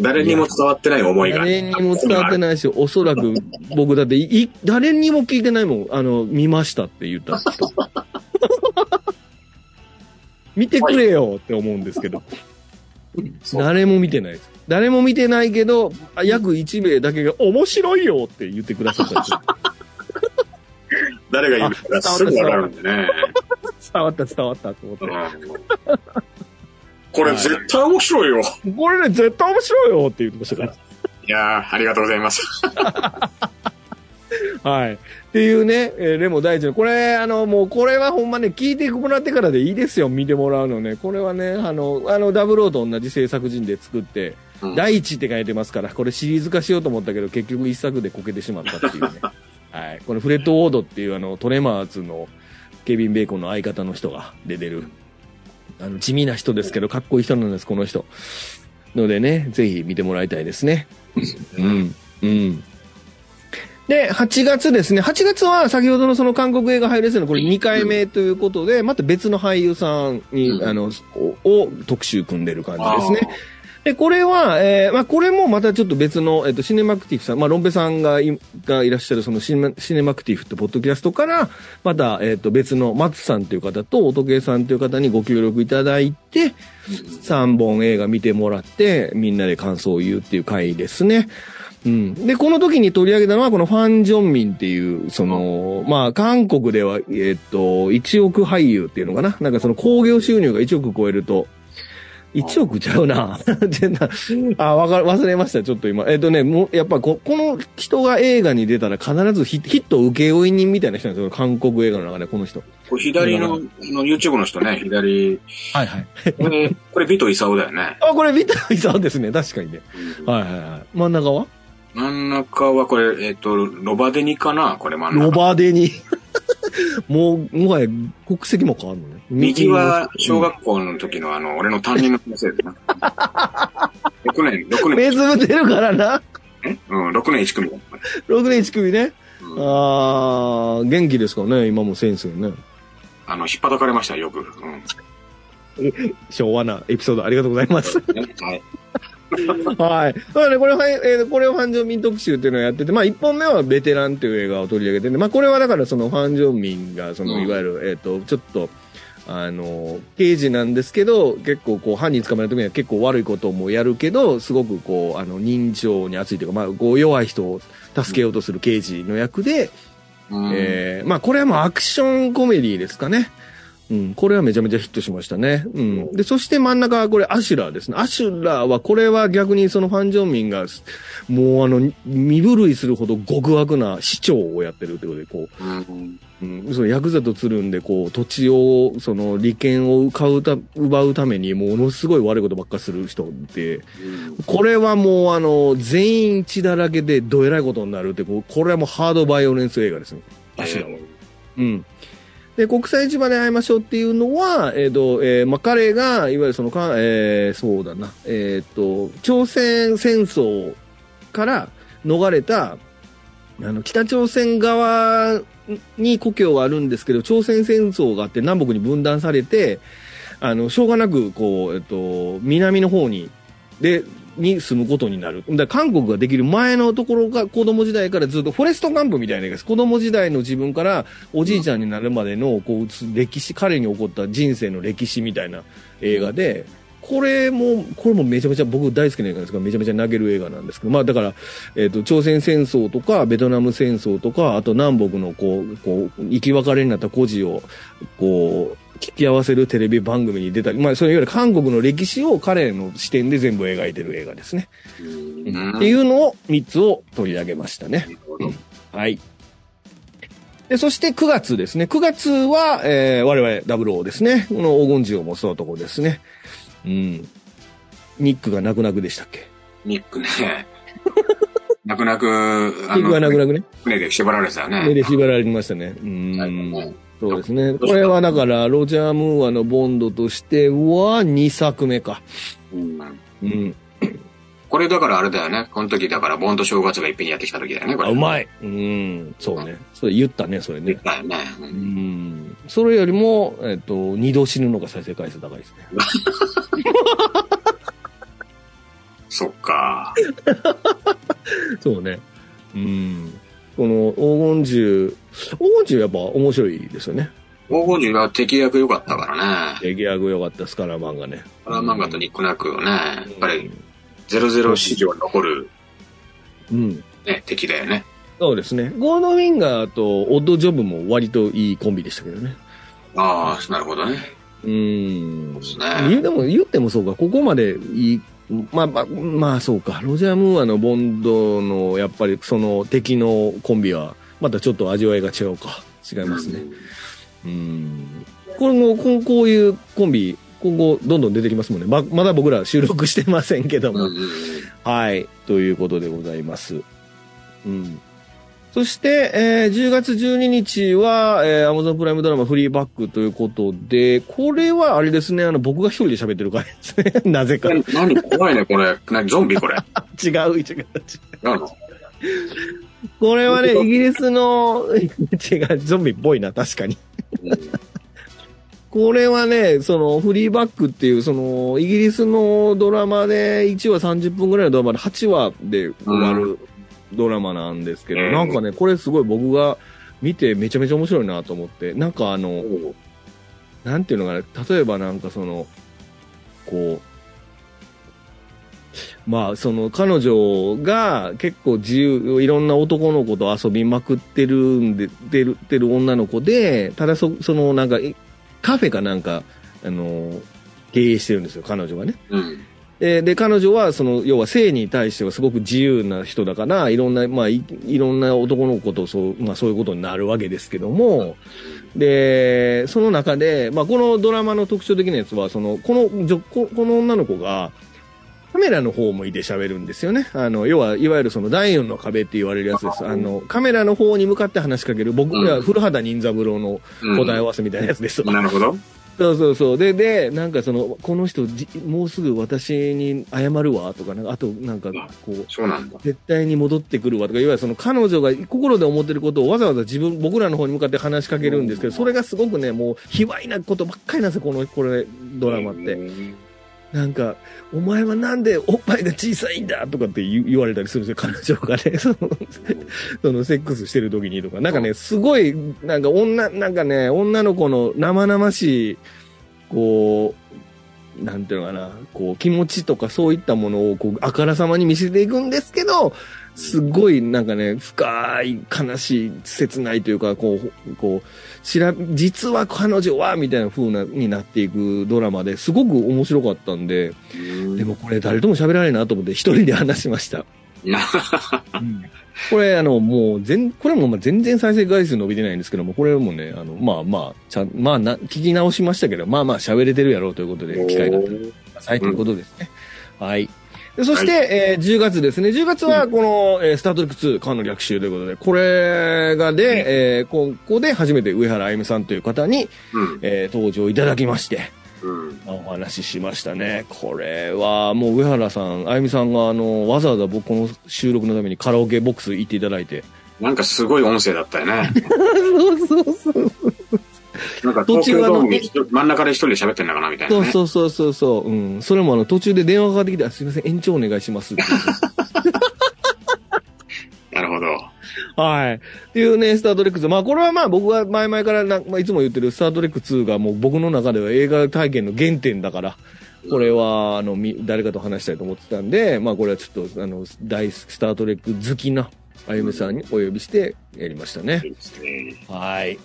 誰にも伝わってない思いが。誰にも伝わってないし、おそらく僕だってい、い誰にも聞いてないもん。あの、見ましたって言った人。見てくれよって思うんですけど。誰も見てないです。誰も見てないけど、あ約1名だけが面白いよって言ってくださったんですよ。誰が言うかすぐわかるんでね。伝わった伝わったと思って。うんこれ絶対面白いよ。これね、絶対面白いよって言ってましたから。いやー、ありがとうございます。はい。っていうね、えー、レモ大地の、これ、あの、もう、これはほんまね、聞いてもらってからでいいですよ、見てもらうのね。これはね、あの、あの、ダブルオーと同じ制作陣で作って、うん第一って書いてますから、これシリーズ化しようと思ったけど、結局一作でこけてしまったっていうね。はい。このフレッド・ウォードっていうあの、トレマーズのケビン・ベーコンの相方の人が出てる、あの、地味な人ですけど、かっこいい人なんです、この人。のでね、ぜひ見てもらいたいですね。うん。うん。で、8月ですね。8月は先ほどのその韓国映画配列のこれ2回目ということで、また別の俳優さんに、うんあの、をを特集組んでる感じですね。で、これは、えーまあ、これもまたちょっと別の、えっと、シネマクティフさん、まあ、ロンペさんがいがいらっしゃるそのシネマシネマクティフってポッドキャストから、また、えっと、別の松さんという方と音ゲーさんという方にご協力いただいて、3本映画見てもらって、みんなで感想を言うっていう回ですね。うん。で、この時に取り上げたのは、このファン・ジョンミンっていう、その、まあ、韓国では、えっと、1億俳優っていうのかな？なんかその興行収入が1億超えると、1億ちゃうな。全然あ、わかる、忘れました、ちょっと今。えっとね、もう、やっぱこ、この人が映画に出たら必ずヒヒット請負人みたいな人なんですよ。韓国映画の中で、この人。これ左の、あの、YouTube の人ね、左。はいはい。これ、これ、ビトイサオだよね。あ、これ見たいそうですね。確かにね。はいはいはい。真ん中は？真ん中はこれ、えっ、と、ロバデニかな？これ真ん中。ロバデに。もう、もはや国籍も変わるのね。右は、小学校の時のあの、俺の担任の先生だな。6年、6目年、つぶってるからな。うん、6年1組だ。6年1組ね。うんあー、元気ですからね、今も先生ね。あの、引っ叩かれましたよ、よく。うん。昭和なエピソードありがとうございます。はい。はい。だからね、これは、えーこれをファン・ジョンミン特集っていうのをやってて、まあ、一本目はベテランっていう映画を取り上げてね、まあ、これはだからそのファン・ジョンミンが、その、うんいわゆる、えっ、と、ちょっと、あの、刑事なんですけど、結構こう、犯人捕まえるときには結構悪いこともやるけど、すごくこう、あの、人情に熱いというか、まあ、こう、弱い人を助けようとする刑事の役で、うんえーまあこれはもうアクションコメディですかね。うん、これはめちゃめちゃヒットしましたね。うん。で、そして真ん中はこれアシュラですね。アシュラは、これは逆にそのファン・ジョンミンが、もうあの、身震いするほど極悪な市長をやってるってことで、こうん。う、うん、そのヤクザとつるんで、こう、土地を、その利権を買うた、奪うために、ものすごい悪いことばっかする人で、これはもうあの、全員血だらけでどえらいことになるって、こうこれはもうハードバイオレンス映画ですね。アシュラーは。うん。で、国際市場で会いましょうっていうのは、えっ、と、えーま、彼が、いわゆるそのか、えーそうだな、えっ、と、朝鮮戦争から逃れた、あの、北朝鮮側に故郷があるんですけど、朝鮮戦争があって南北に分断されて、あの、しょうがなく、こう、えっ、と、南の方に、で、に住むことになる。だ韓国ができる前のところが子供時代からずっとフォレストカンプみたいな映画です。子供時代の自分からおじいちゃんになるまでの、こう、歴史、彼に起こった人生の歴史みたいな映画で、これも、これもめちゃめちゃ僕大好きな映画ですが、めちゃめちゃ泣ける映画なんですけど、まあだから、えっ、と、朝鮮戦争とか、ベトナム戦争とか、あと南北のこう、こう、生き別れになった孤児を、こう、聞き合わせるテレビ番組に出たり、まあ、それいわゆる韓国の歴史を彼の視点で全部描いてる映画ですね。うんっていうのを3つを取り上げましたね。はい。で、そして9月ですね。9月は、えー、我々ダブルオーですね。この黄金銃を持つ男ですね。うん。ニックが泣く泣くでしたっけ？ニックね。泣く泣く、あニックが泣く泣くね。船で縛られてたよ目ね。で縛られましたね。うん。ねそうですね。これはだから、ロジャー・ムーアのボンドとしては2作目か。うんうん。これだからあれだよね。この時だから、ボンド正月がいっぺんにやってきた時だよね、これ。あ、うまい。うん。そうね。それ言ったね、それね。言ったよね。ううんん。それよりも、えっと、二度死ぬのが再生回数高いですね。そっか。そうね。うん。この黄金銃、黄金銃やっぱ面白いですよね。黄金銃は敵役良かったからね。出来上げ良かったスカラマンがね。パラマンガとニックナックよね。やっぱり、00史上残る、うん。ね、敵だよね。そうですね。ゴールドウィンガーとオッドジョブも割といいコンビでしたけどね。ああ、なるほどね。うん。そうですねでも言ってもそうか、ここまでいい、まあまあ、まあそうか、ロジャー・ムーアのボンドのやっぱりその敵のコンビは、またちょっと味わいが違うか。違いますね。うん。これもこうこういうコンビ今後どんどん出てきますもんね。ま、まだ僕ら収録してませんけども。はい。ということでございます。うん。そして、えー10月12日は、えー、Amazon プライムドラマフリーバックということで、これはあれですね、あの、僕が一人で喋ってる回ですね。なぜか。何怖いね、これ。何ゾンビこれ。違う、違う。違うの？これはね、イギリスの、違う、ゾンビっぽいな、確かに。これはね、その、フリーバックっていう、その、イギリスのドラマで、1話30分ぐらいのドラマで8話で終わるドラマなんですけど、うん。なんかね、これすごい僕が見てめちゃめちゃ面白いなと思って、なんかあの、う。んなんていうのかな、例えばなんかその、こう、まあ、その彼女が結構自由、いろんな男の子と遊びまくってるんで、てる、てる女の子で、ただそ、そのなんか、いカフェかなんか、あの、経営してるんですよ、彼女がね。うん。で、で、彼女は、その、要は性に対してはすごく自由な人だから、いろんな、まあ、いいろんな男の子とそう、まあ、そういうことになるわけですけども、で、その中で、まあ、このドラマの特徴的なやつは、その、この、じょここの女の子が、カメラの方を向いて喋るんですよね。あの、要は、いわゆるその第四の壁って言われるやつです。あの、カメラの方に向かって話しかける、僕うんは古畑任三郎の答え合わせみたいなやつですわ。なるほど。そうそうそう。で、で、なんかその、この人じ、もうすぐ私に謝るわとか、なんか、あと、なんか、こう、そうなんだ。絶対に戻ってくるわとか、いわゆるその彼女が心で思ってることをわざわざ自分、僕らの方に向かって話しかけるんですけど、それがすごくね、もう、卑猥なことばっかりなんですよ、この、これ、ドラマって。うんなんか、お前はなんでおっぱいが小さいんだとかって言われたりするんですよ、彼女がね。その、そのセックスしてる時にとか。なんかね、すごい、なんか女、なんかね、女の子の生々しい、こう、なんていうのかな、こう、気持ちとかそういったものを、こう、あからさまに見せていくんですけど、すごい、なんかね、深い、悲しい、切ないというか、こう、こう、しら、実は彼女は、みたいな風な、になっていくドラマですごく面白かったんで、でもこれ誰とも喋らないなと思って一人で話しました。なこれ、あの、もう、全、これもまあ全然再生回数伸びてないんですけども、これもね、あの、まあまあ、ちゃん、まあな、聞き直しましたけど、まあまあ喋れてるやろうということで、機会があったらくださいということですね。はい。でそして、えー10月ですね。10月はこの、えースタートレック2、缶の逆襲ということで、これがで、えーここで初めて上原あゆみさんという方に、うん。えー登場いただきまして、うん。お話ししましたね。これはもう上原さん、あゆみさんがあの、わざわざ僕この収録のためにカラオケボックス行っていただいて。なんかすごい音声だったよね。そうそうそう。なんか東途中あの真ん中で一人で喋ってんのかなみたいなそうね。そうそうそうそう。うん。それもあの、途中で電話がかかってきて、あすいません、延長お願いしますって なるほど。はい。っていうね、スタートレック2。まあ、これはまあ、僕が前々からな、まあ、いつも言ってるスタートレック2がもう僕の中では映画体験の原点だから、これは、あの、み、誰かと話したいと思ってたんで、まあ、これはちょっと、あの、大スタートレック好きなあゆめさんにお呼びしてやりましたねね。はい。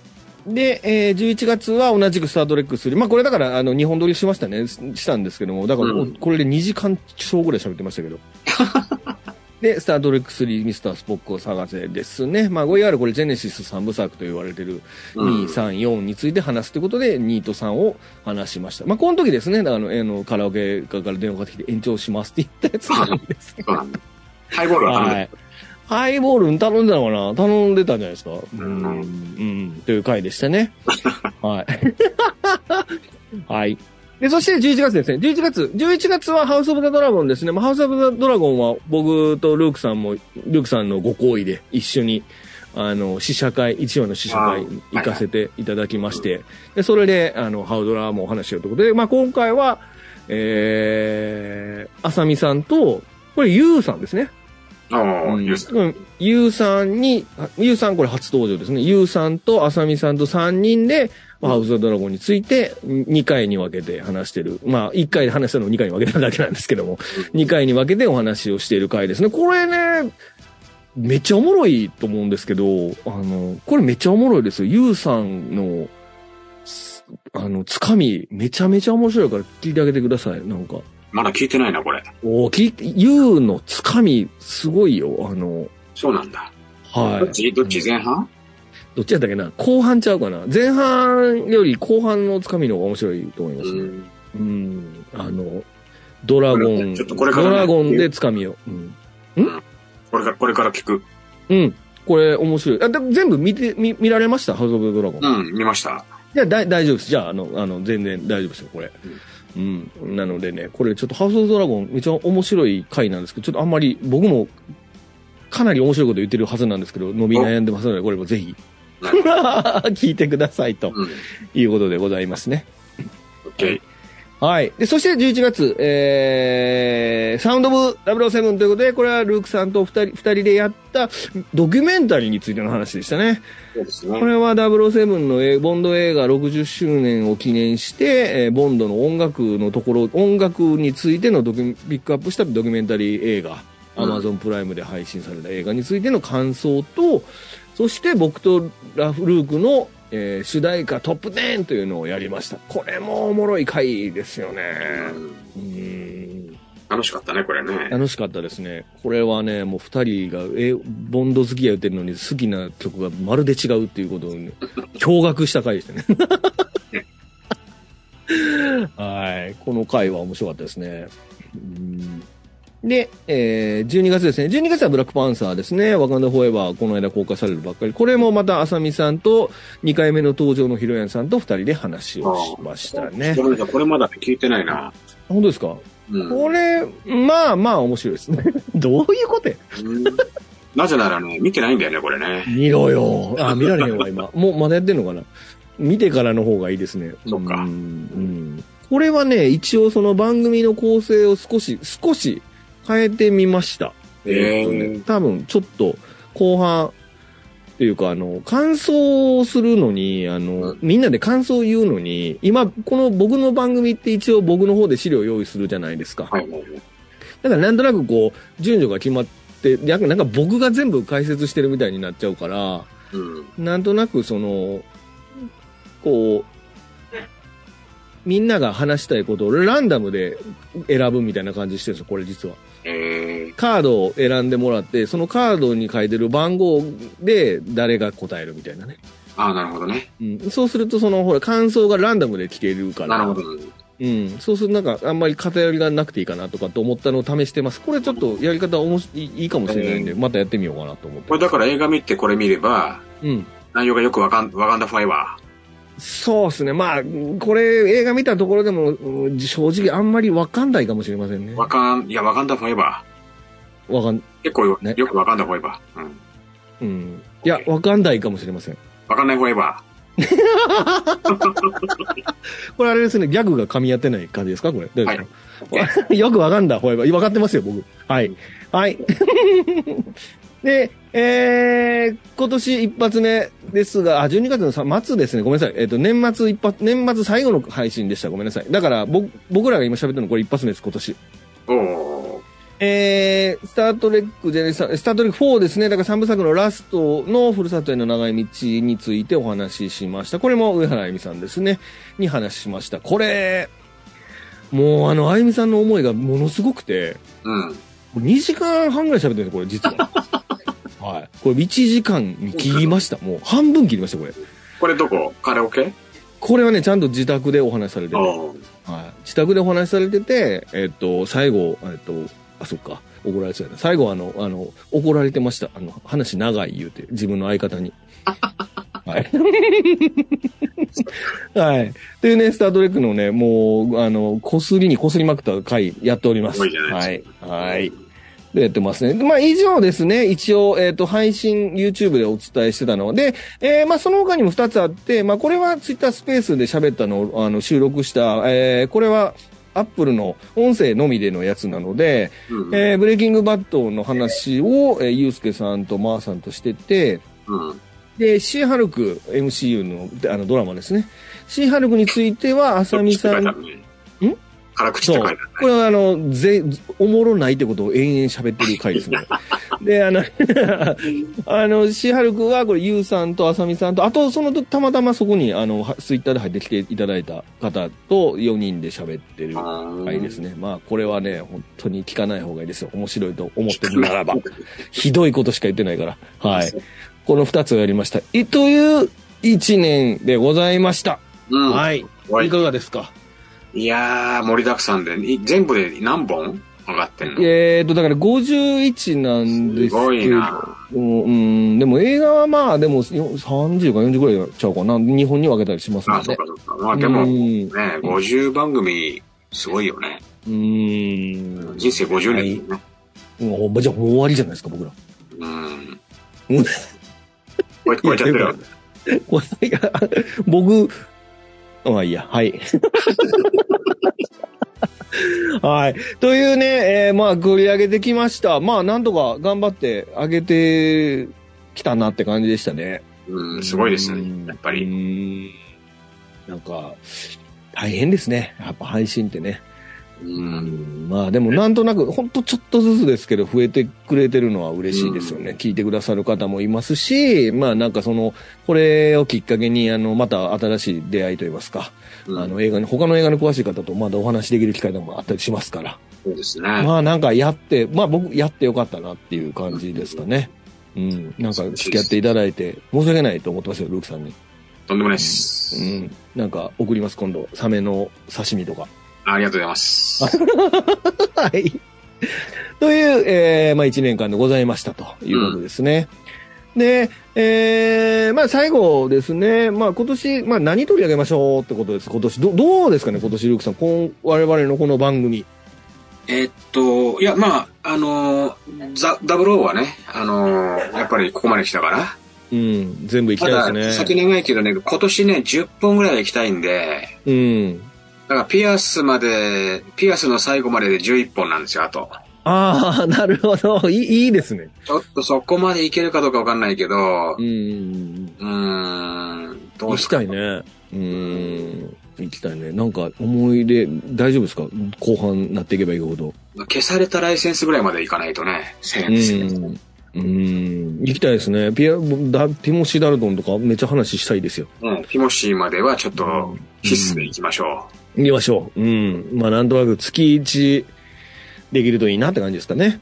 で、えー、11月は同じくスタートレック3。まあ、これだから、あの、日本撮りしましたね。ししたんですけども、だから、うんこれで2時間超ぐらい喋ってましたけど。で、スタートレック3、ミスタースポックを探せですね。まあ、いわゆるこれ、ジェネシス3部作と言われてる、うん2、3、4について話すということで、2と3を話しました。まあ、この時ですね、あの、あのカラオケから電話かかってきて延長しますって言ったやつなんですけどそうなんだ。ハイボールははい。ハイボール頼んでたのかな？頼んでたんじゃないですか？うんんうん。という回でしたね。はい。はい。で、そして11月ですね。11月。11月はハウスオブザドラゴンですね。まあ、ハウスオブザドラゴンは僕とルークさんも、ルークさんのご好意で一緒に、あの、試写会、1話の試写会行かせていただきまして、で、それで、あの、ハウドラもお話ししようということで、まあ、今回は、えー、あさみさんと、これ、ゆうさんですね。ああ、うんユースうんゆうさんに、あゆうさんこれ初登場ですね。ゆうさんとあさみさんと3人で、まあハウス・ザ・ドラゴンについて2回に分けて話してる。まあ1回で話したのを2回に分けただけなんですけども、2回に分けてお話をしている回ですね。これね、めっちゃおもろいと思うんですけど、あの、これめっちゃおもろいですよ。ゆうさんの、すあの、つかみ、めちゃめちゃ面白いから聞いてあげてください。なんか。まだ聞いてないな、これ。お聞いて、ゆうのつかみ、すごいよ。あの、そうなんだ。はい。どっち？どっち前半？どっちやったっけな？後半ちゃうかな？前半より後半のつかみの方が面白いと思いますね。うん。うん。あの、ドラゴン、ちょっとこれからねドラゴンで掴みよう。うん。これから、これから聞く。うん。これ面白い。あ、でも全部見て、見、見られました？ハウス・オブ・ドラゴン。うん、見ました。いや、だ大丈夫です。じゃあ、あの、あの、全然大丈夫ですよ、これ。うん。なのでね、これちょっとハウス・オブ・ドラゴン、めっちゃ面白い回なんですけど、ちょっとあんまり、僕も、かなり面白いこと言ってるはずなんですけど、伸び悩んでますので、これもぜひ。聞いてください、とうん。いうことでございますね。オッケー。はい。で、そして11月、えー、サウンドオブ007ということで、これはルークさんと二人、二人でやったドキュメンタリーについての話でしたね。そうですねこ。れは007のえーボンド映画60周年を記念して、えーボンドの音楽のところ、音楽についてのドキュピックアップしたドキュメンタリー映画、うんアマゾンプライムで配信された映画についての感想と、そして僕とラフルークの、えー主題歌トップ10というのをやりました。これもおもろい回ですよね。うんうん楽しかったね、これね。楽しかったですね。これはね、もう二人が、え、ボンド好きや言ってるのに好きな曲がまるで違うっていうことを、ね、驚愕した回でしたね。はい。この回は面白かったですね。うんで、えー、12月ですね。12月はブラックパンサーですね。ワカンダフォーエバー、この間公開されるばっかり。これもまた、あさみさんと、2回目の登場のヒロヤンさんと2人で話をしましたね。ごめんなさい、これまだ聞いてないな。本当ですか？うん。これ、まあまあ面白いですね。どういうことや？うんなぜならね、見てないんだよね、これね。見ろよ。あ、見られへんわ、今。もうまだやってんのかな？見てからの方がいいですね。そっかうんうんこれはね、一応その番組の構成を少し、少し変えてみました。へーえーね、多分ちょっと後半、っていうか、あの、感想をするのに、あの、うんみんなで感想を言うのに、今、この僕の番組って一応僕の方で資料を用意するじゃないですか。はい。だからなんとなくこう、順序が決まって、なんかなんか僕が全部解説してるみたいになっちゃうから、うん。なんとなくその、こう、みんなが話したいことをランダムで選ぶみたいな感じしてるんですよ、これ実は。えー、カードを選んでもらって、そのカードに書いてる番号で誰が答えるみたいなね。ああ、なるほどね。うん。そうするとその、ほら、感想がランダムで聞けるから。なるほど。うん。そうするとなんか、あんまり偏りがなくていいかなとかと思ったのを試してます。これちょっとやり方おもしいいいかもしれないんで、またやってみようかなと思ってこ。れだから映画見てこれ見れば、うん。内容がよくわかん、わかんだファイバそうですね。まあ、これ映画見たところでも、うん正直あんまりわかんないかもしれませんねー。。わかん、いや、わかんだファイバわかん、ー。結構よ,、ねよくわかんだファイバー。うん。うん。いや、わかんないかもしれません。わかんないファイバこれあれですね、ギャグが噛み合ってない感じですか？これ。大丈夫はですか？よくわかんだ、ほえば。わかってますよ、僕。はい。はい。で、えー、今年一発目ですが、あ、12月のさ末ですね。ごめんなさい。えっ、と、年末一発、年末最後の配信でした。ごめんなさい。だから、僕、僕らが今喋ってるのこれ一発目です、今年。ー。おー。えー、スタートレックじゃない、スタスタートレック4ですね。だから3部作のラストのふるさとへの長い道についてお話ししました。これも上原あゆみさんですね。に話しました。これ、もうあの、あゆみさんの思いがものすごくて、うん。もう2時間半ぐらい喋ってるんですよ、これ実は。はい。これ1時間に切りました。もう半分切りました、これ。これどこ？カラオケ？これはね、ちゃんと自宅でお話しされてて、はい。自宅でお話しされてて、えっと、最後、えっと、あ、そっか。怒られそうやな。最後あの、あの、怒られてました。あの、話長い言うて、自分の相方に。はい。はい。というね、スタートレックのね、もう、あの、こすりにこすりまくった回やっております。いじゃないはい。はい。でやってますね。まあ、以上ですね。一応、えっ、と、配信 YouTube でお伝えしてたので、えーまあ、その他にも2つあって、まあ、これは Twitter スペースで喋ったのを、あの、収録した、えーこれは、アップルの音声のみでのやつなので、うん。えーブレイキングバットの話を、えー、ゆうすけさんとまーさんとしてて、うん。で、シーハルク MCU のあのドラマですね。シーハルクについては、あさみさん、ん辛口って書いてあるね。これはあの、ぜ、おもろないってことを延々喋ってる回ですね。で、あの、あの、シーハルクは、これ、ゆうさんとあさみさんと、あと、その時、たまたまそこに、あの、はツイッターで入ってきていただいた方と4人で喋ってる回ですね。まあ、これはね、本当に聞かない方がいいですよ。面白いと思ってるならば。ひどいことしか言ってないから。はい。この2つをやりました。い、という1年でございました。うん。はい。はいいかがですか？いやー、盛りだくさんで、い全部で何本上がってんの？えーと、だから51なんですけど。すごいなうん、うんでも映画はまあ、でもよ30か40ぐらいちゃうかな。日本に分けたりしますあ、のでそうか。そうか。まあでも、うね、ん50番組、すごいよね。うん。人生50年ね。うんじゃあもう終わりじゃないですか、僕ら。うん。うんこれ、これちゃってるよ。これいや僕、まあいいや、はい。はい。というね、えーまあ、繰り上げてきました。まあ、なんとか頑張って上げてきたなって感じでしたね。うん、すごいですうんね。やっぱうり。んなんか、大変ですね。やっぱ配信ってね。う。うんんまあでもなんとなく、ほんとちょっとずつですけど、増えてくれてるのは嬉しいですよね。聞いてくださる方もいますし、まあなんかその、これをきっかけに、あの、また新しい出会いといいますか、うんあの映画に、他の映画の詳しい方とまだお話しできる機会でもあったりしますから。そうですね。まあなんかやって、まあ僕やってよかったなっていう感じですかね。うん。なんか付き合っていただいて、申し訳ないと思ってますよ、ルークさんに。とんでもないです。うん。なんか送ります、今度。サメの刺身とか。ありがとうございます。はい。という、えー、まあ一年間でございましたということですね。で、えー、まあ最後ですね、まあ今年、まあ何取り上げましょうってことです。今年、どどうですかね、今年、ルークさん。こん我々のこの番組。えっと、いや、まあ、あの、ザ・ダブルオーはね、あの、やっぱりここまで来たから。うん、全部行きたいですね。先長いけどね、今年ね、10本ぐらいは行きたいんで、うん。だからピアスまで、ピアスの最後までで11本なんですよ、あと。ああ、なるほど。いいいいですね。ちょっとそこまでいけるかどうかわかんないけどう、ん。うーん、どう行きですか？たいね。うん。行きたいね。なんか思い出、大丈夫ですか？後半なっていけばいいほど。消されたライセンスぐらいまでいかないとね、1000円ですよ。うん。うん。行きたいですね。ピア、だティモシー・ダルトンとかめっちゃ話したいですよ。うん、ティモシーまではちょっと必須で行きましょ行きましょう。うん。まあなんとなく月1できるといいなって感じですかね。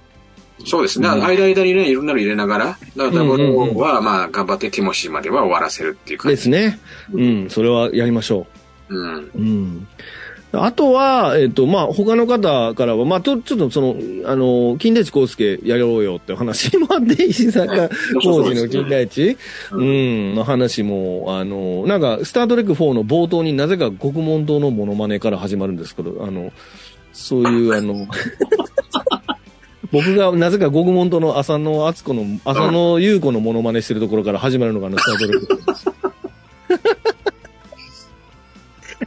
う。そうですね。うん間々にね、いろんなの入れながら、だからダブルは、まあ、頑張ってティモシーまでは終わらせるっていう感じ。ですね。うん。それはやりましょうん。う。うん。あとは、えっ、と、まあ、他の方からは、まあ、ちょ、ちょっとその、あの、金田一耕介やろうよって話もあって、石坂浩二の金田一、ううん、の話も、あの、なんか、スタートレック4の冒頭になぜか獄門島のモノマネから始まるんですけど、あの、そういう、あの、僕がなぜか獄門島の浅野敦子の、浅野優子のモノマネしてるところから始まるのがあの、スタートレック4。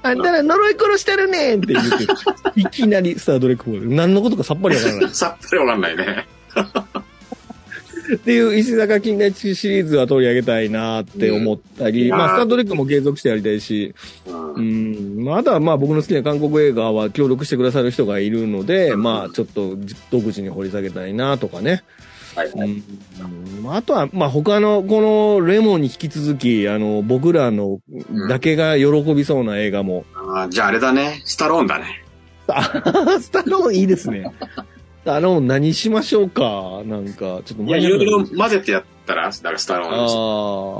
あんたら呪い殺してるねんって言って、いきなりスタートレック4。何のことかさっぱりわからない。さっぱりわかんないね。っていう石坂金田一シリーズは取り上げたいなって思ったり、うんまあ、スタートレックも継続してやりたいし、うんうん、まあ、あとはまあ僕の好きな韓国映画は協力してくださる人がいるので、うんまあちょっと独自に掘り下げたいなとかね。はい。うんあとは、まあ他のこのレモンに引き続き、あの、僕らのだけが喜びそうな映画も。あーじゃああれだね。スタローンだね。あ スタローンいいですね。スタローン何しましょうか？なんか、ちょっといや、いろいろ混ぜてやったら、だからスタローン。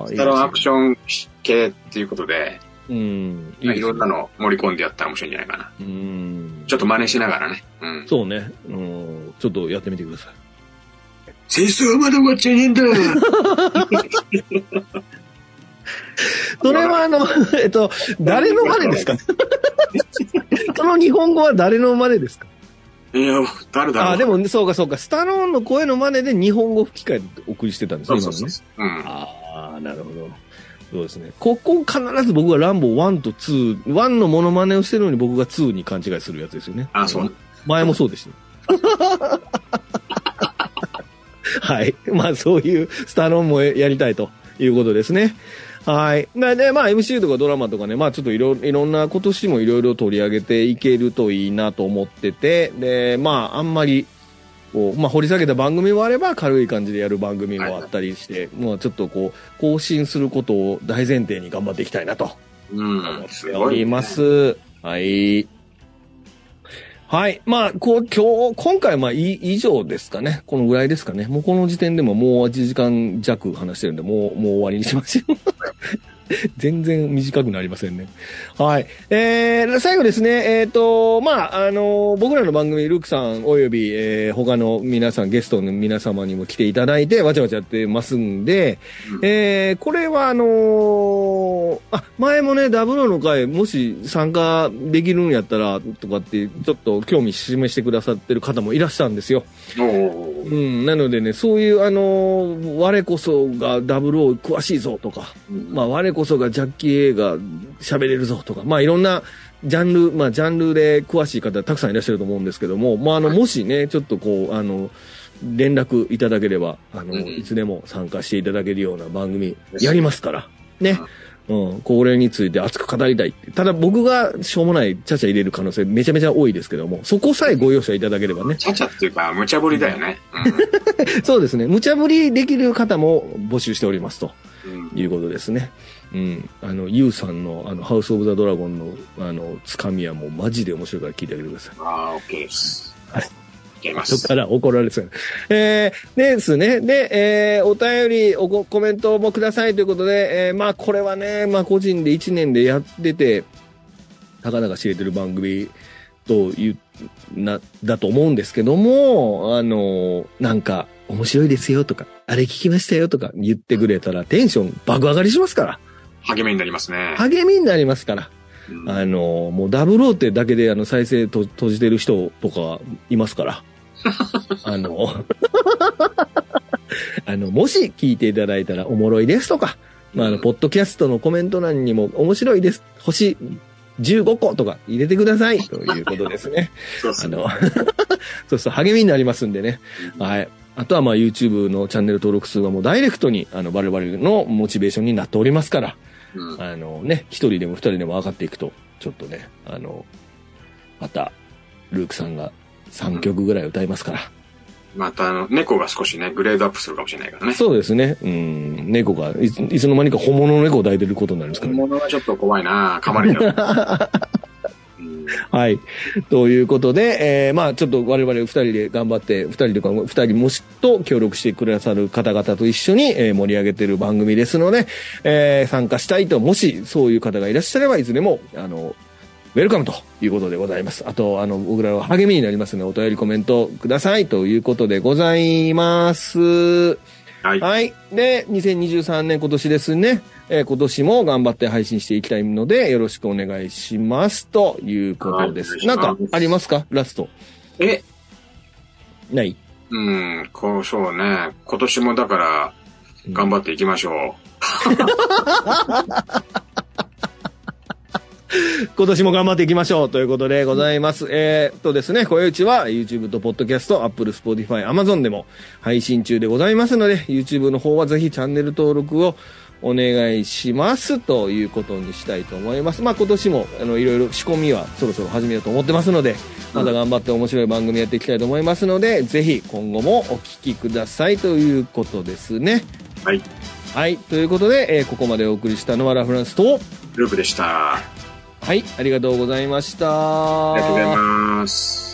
ああ、スタローンアクション。ョン系っていうことで、うん。いろんなの盛り込んでやったら面白いんじゃないかな。うん。ちょっと真似しながらね。うん。そうね。うん。ちょっとやってみてください。戦争はまだ終わっちゃいねえんだ それはあの、えっと、誰の真似ですか その日本語は誰の真似ですか？いや、誰だろう。あ、でも、そうかそうか。スタローンの声の真似で日本語吹き替えてお送りしてたんですね、そうそうそう今のね。。うん。ああ、なるほど。そうですね。ここ必ず僕はランボー1と2、1のモノマネをしてるのに僕が2に勘違いするやつですよね。あ、そう。前もそうでした。はい。まあそういうスタローンもやりたいということですね。はい。なで、まあ MCU とかドラマとかね、まあちょっといろいろんな今年もいろいろ取り上げていけるといいなと思ってて、で、まああんまり、こう、まあ掘り下げた番組もあれば軽い感じでやる番組もあったりして、まあちょっとこう、更新することを大前提に頑張っていきたいなとうん思。っておりま。す。はい。はい。まあ、こう、今日、今回まあ、い以上ですかね。このぐらいですかね。もうこの時点でももう1時間弱話してるんで、もう、もう終わりにしましょう。全然短くなりませんね。はい。えー、最後ですね、えっ、と、まあ、あの、僕らの番組、ルークさんおよび、えー、他の皆さん、ゲストの皆様にも来ていただいて、わちゃわちゃやってますんで、えー、これはあのーあ、前もね、ダブルの会、もし参加できるんやったら、とかって、ちょっと興味示してくださってる方もいらっしゃるんですよ。うん、なのでね、そういう、あのー我こそがダブルオー詳しいぞとか、まあ、我こそがジャッキー映画喋れるぞとか、まあ、いろんなジャンル、まあ、ジャンルで詳しい方たくさんいらっしゃると思うんですけども、まあ、あの、もしね、ちょっとこう、あの、連絡いただければ、あの、うんいつでも参加していただけるような番組やりますから、ね。うん、これについて熱く語りたい。ただ僕がしょうもないちゃちゃ入れる可能性めちゃめちゃ多いですけども、そこさえご容赦いただければね。ちゃちゃっていうか、無茶ぶりだよね。そうですね。無茶ぶりできる方も募集しておりますと。うん。うんいうことですね。うん。あの、ユウさんの、あの、ハウス・オブ・ザ・ドラゴンの、あの、つかみはもうマジで面白いから聞いてあげてください。ああ、OK です。はい。そっから怒られそうやえー、ですね。で、えー、お便り、おこコメントもくださいということで、えー、まあ、これはね、まあ、個人で1年でやってて、たかだか知れてる番組という、な、だと思うんですけども、あの、なんか、面白いですよとか、あれ聞きましたよとか言ってくれたらテンション爆上がりしますから。励みになりますね。励みになりますから。うんあの、もうダブルオーテだけであの再生と閉じてる人とかいますから。あの、あの、もし聞いていただいたらおもろいですとか、まあ、あの、ポッドキャストのコメント欄にも面白いです。星15個とか入れてください。ということですね。そうそう。あの、そうそう、励みになりますんでね。はい。あとはまあ YouTube のチャンネル登録数はもうダイレクトにあの我々のモチベーションになっておりますから、うんあのね、一人でも二人でも上がっていくと、ちょっとね、あの、また、ルークさんが3曲ぐらい歌いますから。また、あの、猫が少しね、グレードアップするかもしれないからね。そうですね。うん、猫がいつ、いつの間にか本物の猫を抱いてることになるんですからね。本物はちょっと怖いな噛まれちゃう。うんはい。ということで、えーまあちょっと我々二人で頑張って、二人とか二人もしと協力してくださる方々と一緒に、えー盛り上げてる番組ですので、えー参加したいと、もしそういう方がいらっしゃれば、いずれも、あの、ウェルカムということでございます。あと、あの、僕らの励みになりますので、お便りコメントくださいということでございます。はい。はい。で、2023年今年ですね。えー今年も頑張って配信していきたいので、よろしくお願いします。ということです。はいなんか、ありますか？ラスト。え、ないうん、こう、そうね。今年もだから、頑張っていきましょ 今年も頑張っていきましょうということでございます。えーっとですね、小内は YouTube と Podcast、Apple、Spotify、Amazon でも配信中でございますので、YouTube の方はぜひチャンネル登録をお願いしますということにしたいと思います。まあ今年もあのいろいろ仕込みはそろそろ始めようと思ってますので、また頑張って面白い番組やっていきたいと思いますので、ぜひ今後もお聞きくださいということですね。う。はい。はい。ということで、えーここまでお送りしたのはラフランスと、ループでした。あはい、ありがとうございました。りがとうございます。